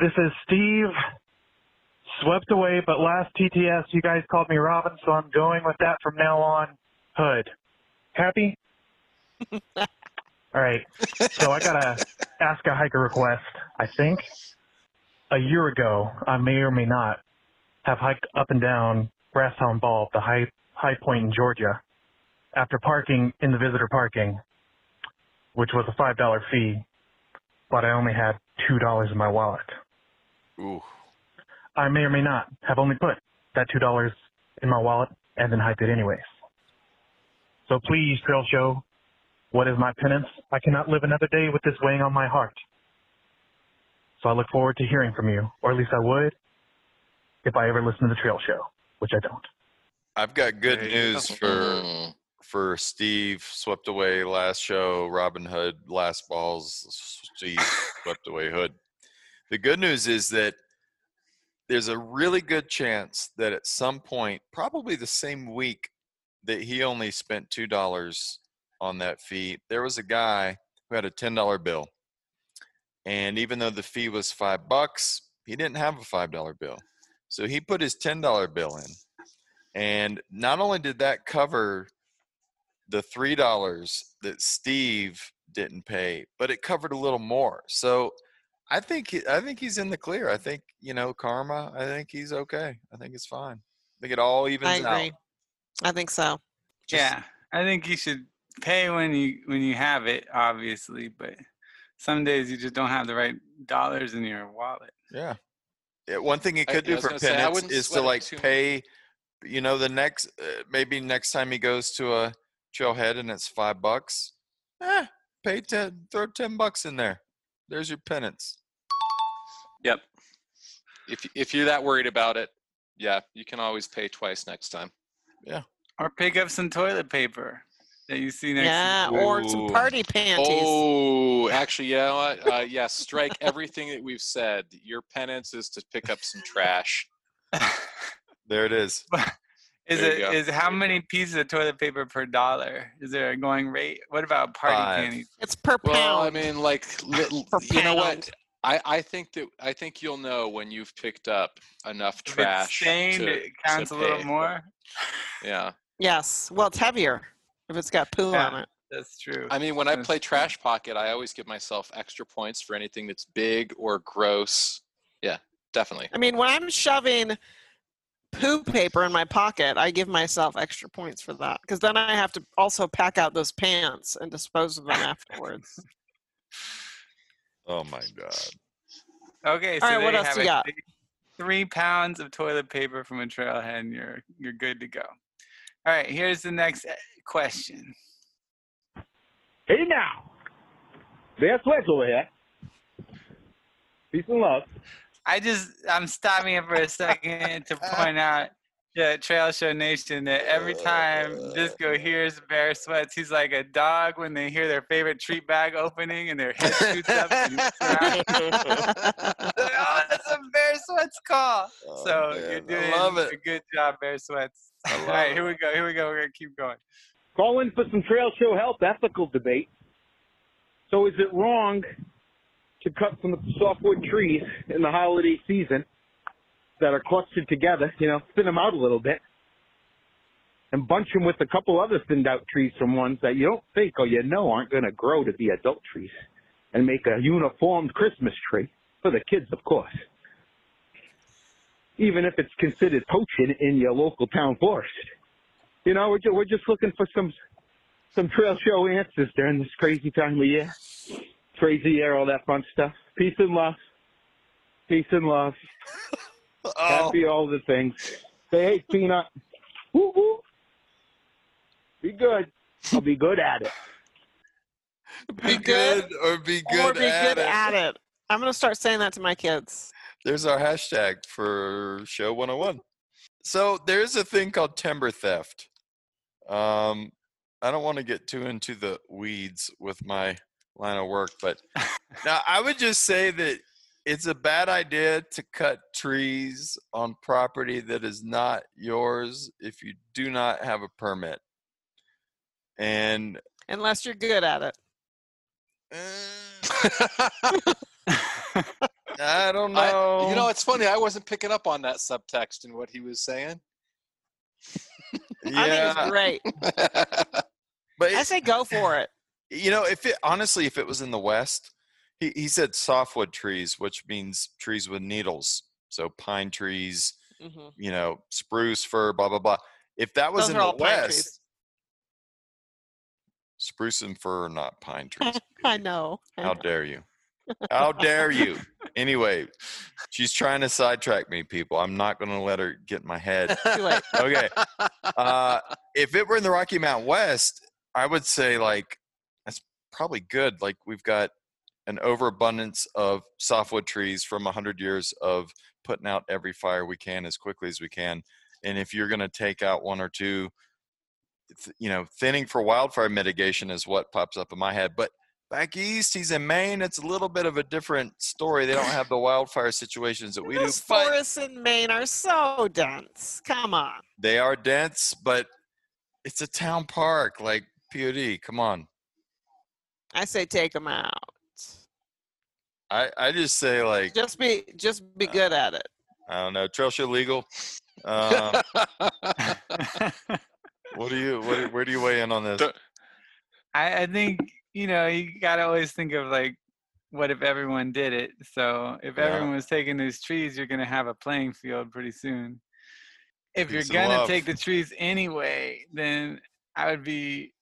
This is Steve Swept Away, but last TTS you guys called me Robin, so I'm going with that from now on. Hood. Happy? All right. So I gotta ask a hiker request. I think a year ago, I may or may not have hiked up and down Brasstown Bald, the high high point in Georgia, after parking in the visitor parking, which was a five dollar fee, but I only had two dollars in my wallet. Ooh. I may or may not have only put that two dollars in my wallet and then hyped it anyways. So please, Trail Show, what is my penance? I cannot live another day with this weighing on my heart. So I look forward to hearing from you, or at least I would if I ever listen to the Trail Show, which I don't. I've got good There news go. for mm-hmm. for Steve swept away last show, Robin Hood last balls, Steve swept away Hood. The good news is that there's a really good chance that at some point, probably the same week that he only spent two dollars on that fee, there was a guy who had a ten dollar bill. And even though the fee was five bucks, he didn't have a five dollar bill. So he put his ten dollar bill in. And not only did that cover the three dollars that Steve didn't pay, but it covered a little more. So I think I think he's in the clear. I think you know karma. I think he's okay. I think it's fine. I think it all evens I agree. out. I think so. yeah, I think you should pay when you when you have it, obviously, but some days you just don't have the right dollars in your wallet. Yeah. yeah one thing he could I do was for gonna say, penance is to like too much. pay. You know, the next uh, maybe next time he goes to a trailhead and it's five bucks. Eh, pay ten. Throw ten bucks in there. There's your penance. Yep. If if you're that worried about it, yeah, you can always pay twice next time. Yeah. Or pick up some toilet paper that you see next Yeah, to or some party panties. Oh, actually, yeah, know what? Uh, yeah, strike everything that we've said. Your penance is to pick up some trash. There it is. Is There it go. is how many pieces of toilet paper per dollar? Is there a going rate? What about party Five. panties? It's per Well, I mean, like, li- you know what? Pound. I, I think that I think you'll know when you've picked up enough If it's trash. stained, to, it counts to a little more. Yeah. Yes. Well, it's heavier if it's got poo on it. That's true. I mean, when I play Trash Pocket, I always give myself extra points for anything that's big or gross. Yeah, definitely. I mean, when I'm shoving poo paper in my pocket, I give myself extra points for that because then I have to also pack out those pants and dispose of them afterwards. Oh my god. Okay, so All right, what else have you got? Three- Three pounds of toilet paper from a trailhead, and you're you're good to go. All right, here's the next uh, question. Hey now, there's Sweats over here. Peace and love. I just I'm stopping it for a second to point out to Trail Show Nation that every time Disco hears Bear Sweats, he's like a dog when they hear their favorite treat bag opening and their head shoots up. And looks around. oh, that's a Bear Sweats call. so you're doing love a good job, Bear Sweats. All right, here we go. Here we go. We're gonna keep going. Call in for some trail show help ethical debate. So is it wrong to cut some softwood trees in the holiday season that are clustered together, you know, thin them out a little bit, and bunch them with a couple other thinned out trees from ones that you don't think or you know aren't going to grow to be adult trees and make a uniformed Christmas tree for the kids, of course. Even if it's considered poaching in your local town forest. You know, we're just, we're just looking for some some trail show answers during this crazy time of year. Crazy year, all that fun stuff. Peace and love. Peace and love. Happy all the things. Say hey, Peanut. Woo woo. Be good. I'll be good at it. Be good or be good or be at good it. at it. I'm gonna start saying that to my kids. There's our hashtag for show 101. So there's a thing called timber theft. Um, I don't want to get too into the weeds with my line of work, but now I would just say that it's a bad idea to cut trees on property that is not yours if you do not have a permit. And Unless you're good at it. Eh. I don't I- know. you know, it's funny. I wasn't picking up on that subtext in what he was saying. I think it's great. but I say go for it. You know, if it honestly, if it was in the West, he, he said softwood trees, which means trees with needles. So pine trees, Mhm. you know, spruce, fir, blah blah blah. If that was Those in the West, spruce and fir are not pine trees. I know. I How know. dare you? How dare you? Anyway, she's trying to sidetrack me, people. I'm not going to let her get in my head. Okay. Uh, if it were in the Rocky Mountain West, I would say like that's probably good. Like we've got an overabundance of softwood trees from a hundred years of putting out every fire we can as quickly as we can. And if you're going to take out one or two, you know, thinning for wildfire mitigation is what pops up in my head. But back east, he's in Maine. It's a little bit of a different story. They don't have the wildfire situations that we do. Those forests in Maine are so dense. Come on. They are dense, but it's a town park. Like POD, come on. I say take them out. I, I just say like Just be just be good at it. I don't know, trail show legal. Um, what do you what, where do you weigh in on this? I, I think you know you gotta always think of like what if everyone did it so if Yeah. everyone was taking those trees you're gonna have a playing field pretty soon if Peace you're gonna love. take the trees anyway then i would be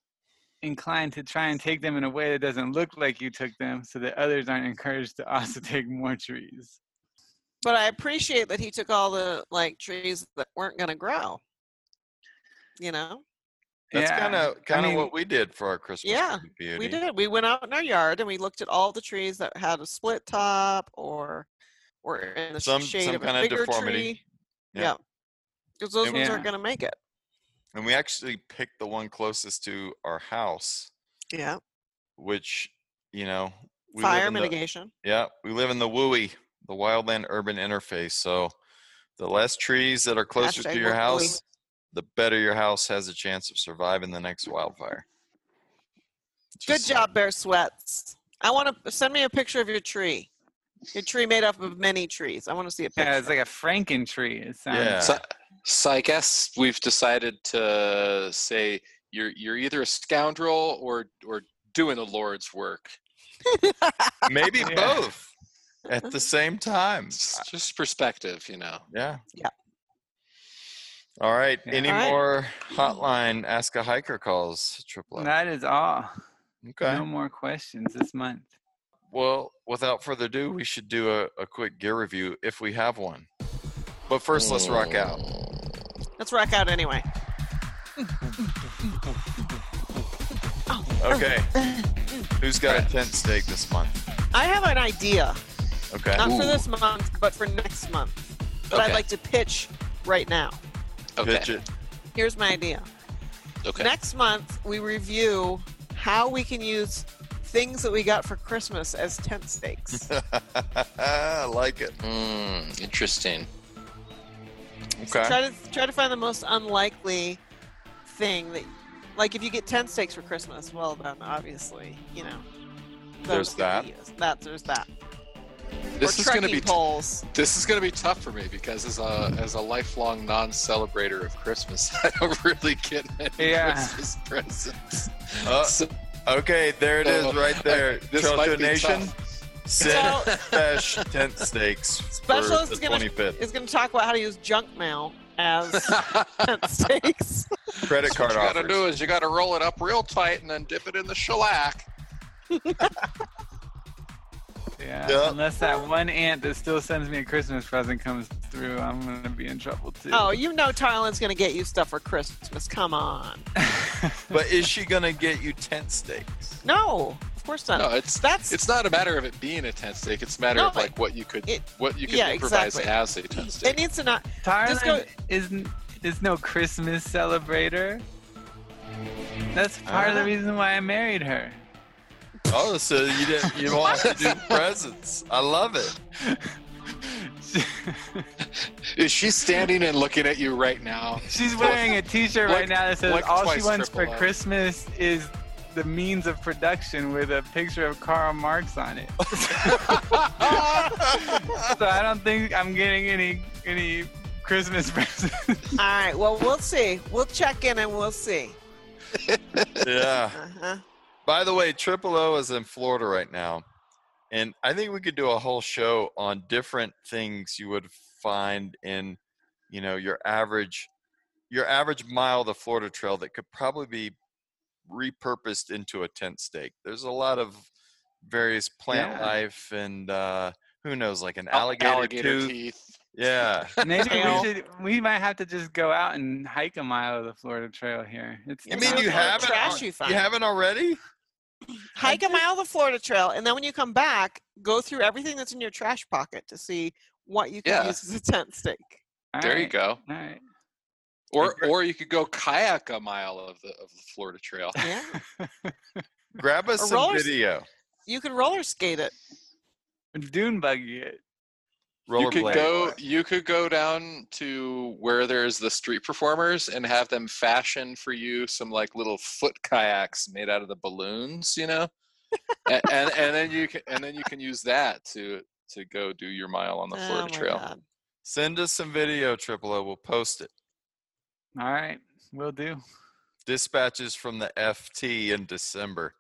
inclined to try and take them in a way that doesn't look like you took them so that others aren't encouraged to also take more trees But I appreciate that he took all the like trees that weren't gonna grow. You know? That's Yeah, kind of kind of mean- what we did for our Christmas. Yeah, tree, we did. We went out in our yard and we looked at all the trees that had a split top or were in the Some- shade some of a kind of bigger deformity. tree. Yeah. Yeah. Because those And- ones Yeah. aren't gonna make it. And we actually picked the one closest to our house, Yeah. which you know we live Fire in the- mitigation. Yeah, we live in the WUI, the wildland urban interface. So the less trees that are closer Hashtag to your WUI. house, the better your house has a chance of surviving the next wildfire. Good uh job, Bear Sweats. I want to send me a picture of your tree. Your tree made up of many trees. I want to see a picture. yeah it's like a franken tree it sounds So, so I guess we've decided to say you're you're either a scoundrel or or doing the Lord's work. Maybe Yeah. both at the same time. It's just perspective, you know. Yeah. Yeah. All right. Any All right. more hotline Ask a Hiker calls? Triple That is all. Okay. No more questions this month. Well, without further ado, we should do a, a quick gear review if we have one. But first, let's rock out. Let's rock out anyway. Okay. Who's got a tent stake this month? I have an idea. Okay. Not for this month, but for next month. But I'd like to pitch right now. Pitch it. Here's my idea. Okay. Next month, we review how we can use things that we got for Christmas as tent stakes. I like it. Mm, interesting. Okay. Try to try to find the most unlikely thing that, like, if you get ten steaks for Christmas, well, then obviously, you know, There's that. be. That there's that. This or is going to be poles. this is going to be tough for me because as a as a lifelong non-celebrator of Christmas, I don't really get many Yeah. Christmas presents. Uh, So- okay, there it is, So, right there. I- this Trail might Show be Nation. tough. Send Fesh tent stakes for Specialist the is gonna 25th. is gonna talk about how to use junk mail as tent stakes. Credit So card what you got to offers. do is you got to roll it up real tight and then dip it in the shellac. Yeah. Yeah. Unless that one aunt that still sends me a Christmas present comes through, I'm gonna be in trouble too. Oh, you know Tylen's gonna get you stuff for Christmas. Come on. But is she gonna get you tent stakes? No, of course not. No, it's That's it's not a matter of it being a tent stake. It's a matter No, of like what you could it- what you could yeah, improvise exactly. as a tent stake. it needs to not. Thailand go- isn't is no Christmas celebrator. That's part of the Ah. reason why I married her. Oh, so you didn't you don't have to do presents. I love it. Is she standing and looking at you right now? She's wearing a T-shirt right now that says blink all she wants for triple O. Christmas is the means of production with a picture of Karl Marx on it. so I don't think I'm getting any any Christmas presents. All right. Well, we'll see. We'll check in and we'll see. Yeah. Uh-huh. By the way, Triple O is in Florida right now, and I think we could do a whole show on different things you would find in, you know, your average, your average mile of the Florida Trail that could probably be repurposed into a tent stake. There's a lot of various plant Yeah. life and uh, who knows, like an alligator, alligator tooth. teeth. Yeah. Maybe we should. We might have to just go out and hike a mile of the Florida Trail here. It's You mean you haven't? trash you find. You haven't already? Hike a mile of the Florida Trail, and then when you come back, go through everything that's in your trash pocket to see what you can Yeah. use as a tent stake. All There you go. All right. Or or you could go kayak a mile of the of the Florida Trail. Yeah. Grab us Or some roller video. You can roller skate it. Dune buggy it. You could Rollerblade. go you could go down to where there's the street performers and have them fashion for you some like little foot kayaks made out of the balloons, you know? and, and and then you can and then you can use that to to go do your mile on the oh Florida my Trail. God. Send us some video, Triple O. We'll post it. All right, we'll do. Dispatches from the FT in December.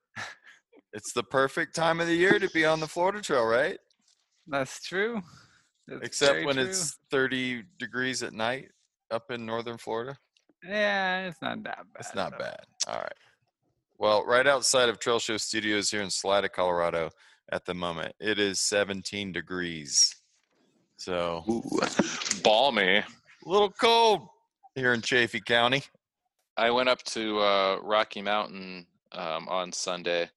It's the perfect time of the year to be on the Florida Trail, right? That's true. That's Except when true. it's 30 degrees at night up in northern Florida. Yeah, it's not that bad. It's not though. bad. All right. Well, right outside of Trail Show Studios here in Salida, Colorado at the moment, it is 17 degrees. So Ooh, balmy. a little cold here in Chaffee County. I went up to uh, Rocky Mountain um, on Sunday,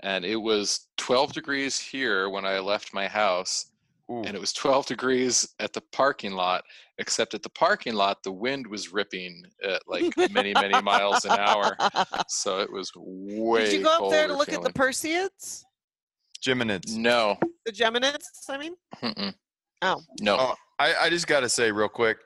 and it was 12 degrees here when I left my house, Ooh. and it was 12 degrees at the parking lot. Except at the parking lot, the wind was ripping at like many, many miles an hour, so it was way. Did you go up there to colder look at the. Perseids? Geminids. No, The Geminids, I mean? mm-mm, Oh. no. Oh, I, I just got to say real quick,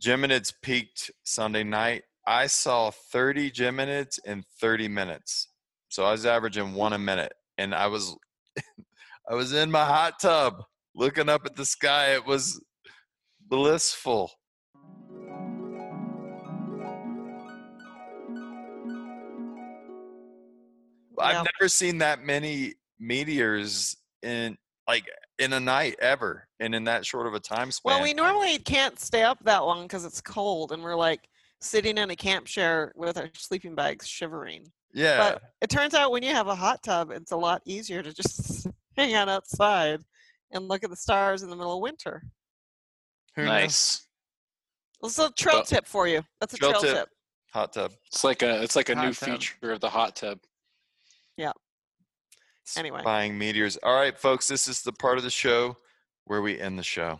Geminids peaked Sunday night. I saw 30 Geminids in 30 minutes. So I was averaging one a minute. And I was I was in my hot tub looking up at the sky. It was blissful. I've never seen that many meteors in like in a night ever. And in that short of a time span. Well, we normally can't stay up that long because it's cold, and we're like sitting in a camp chair with our sleeping bags, shivering. yeah. But it turns out when you have a hot tub, it's a lot easier to just hang out outside and look at the stars in the middle of winter. Who knows? Nice. That's a trail Well- tip for you. That's a Trail trail, tip. tip. Hot tub. It's like a it's like a new tub. feature of the hot tub. Yeah. Anyway. Buying meteors. All right, folks, this is the part of the show where we end the show.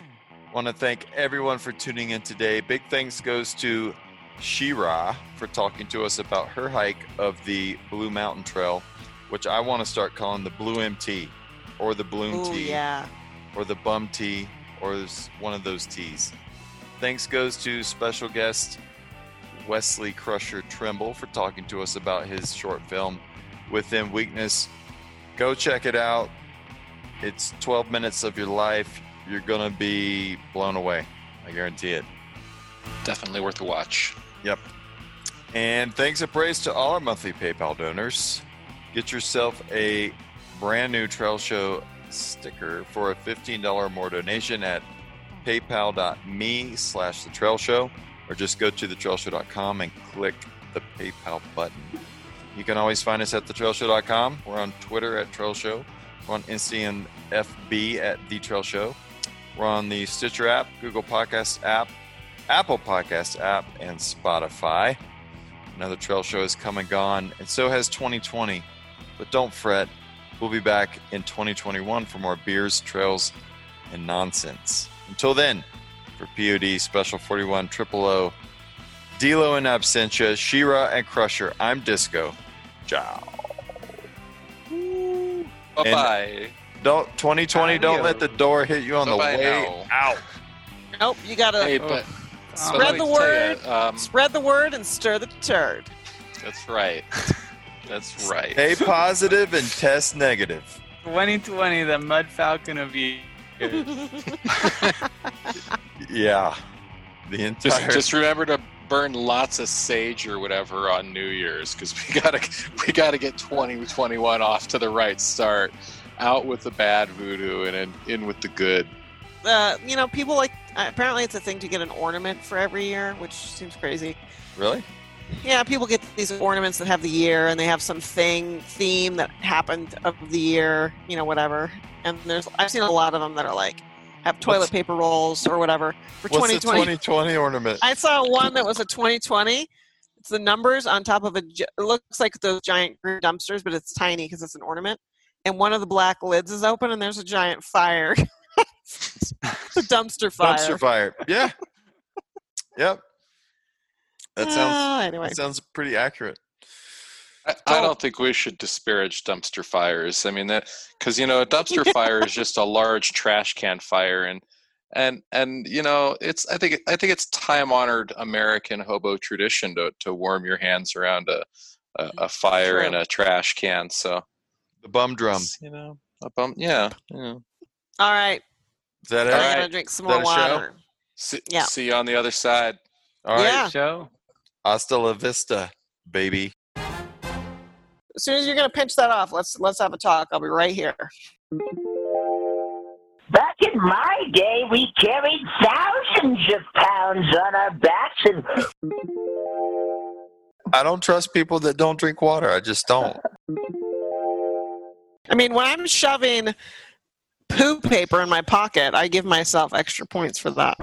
Mm-hmm. Want to thank everyone for tuning in today. Big thanks goes to Shira for talking to us about her hike of the Blue Mountain Trail, which I want to start calling the Blue MT or the Bloom Ooh, T yeah. or the Bum T or one of those T's. Thanks goes to special guest Wesley Crusher Trimble for talking to us about his short film Within Weakness. Go check it out. It's 12 minutes of your life. You're going to be blown away. I guarantee it. Definitely worth a watch. Yep. And thanks and praise to all our monthly PayPal donors. Get yourself a brand new Trail Show sticker for a $15 or more donation at paypal.me slash the trail show or just go to thetrailshow.com and click the PayPal button. You can always find us at thetrailshow.com. We're on Twitter at Trail Show. We're on Insta and FB at The Trail Show. We're on the Stitcher app, Google Podcast app, Apple Podcast app, and Spotify. Another trail show has come and gone, and so has 2020. But don't fret, we'll be back in 2021 for more beers, trails, and nonsense. Until then, for POD Special 41 Triple O, D'Lo and Absentia, Shira and Crusher, I'm Disco. Ciao. Bye bye. Don't 2020. Don't let the door hit you on the Bye-bye way now. out. Nope, you gotta Hey, but spread the let me tell word. ya, um, spread the word and stir the turd. That's right. That's right. Stay positive and test negative. 2020, the Mud Falcon of you. Yeah. The Just, entire. just remember to burn lots of sage or whatever on New Year's because we gotta we gotta get 2021 off to the right start. Out with the bad voodoo and in, in with the good. Uh, you know, people like uh, apparently it's a thing to get an ornament for every year, which seems crazy. really? Yeah, people get these ornaments that have the year and they have some thing theme that happened of the year, you know, whatever. And there's I've seen a lot of them that are like have toilet What's- paper rolls or whatever for What's the 2020. 2020 ornament? I saw one that was a 2020. It's the numbers on top of a. It looks like those giant green dumpsters, but it's tiny because it's an ornament. And one of the black lids is open, and there's a giant fire. it's a dumpster fire. Dumpster fire. Yeah. yep. That sounds. Ah, anyway. That sounds pretty accurate. I, I don't think we should disparage dumpster fires. I mean that because you know a dumpster fire is just a large trash can fire, and and and you know it's I think I think it's time honored American hobo tradition to to warm your hands around a a, mm, a fire in a trash can. So The bum drum. you know a bum. Yeah. yeah. All right, Is that it? I All gotta drink some more that a show? water. See, Yeah. see you on the other side. All right. Yeah. Show. Hasta la vista, baby. As soon as you're gonna pinch that off, let's let's have a talk. I'll be right here. Back in my day, we carried thousands of pounds on our backs and I don't trust people that don't drink water. I just don't. I mean, when I'm shoving poo paper in my pocket, I give myself extra points for that.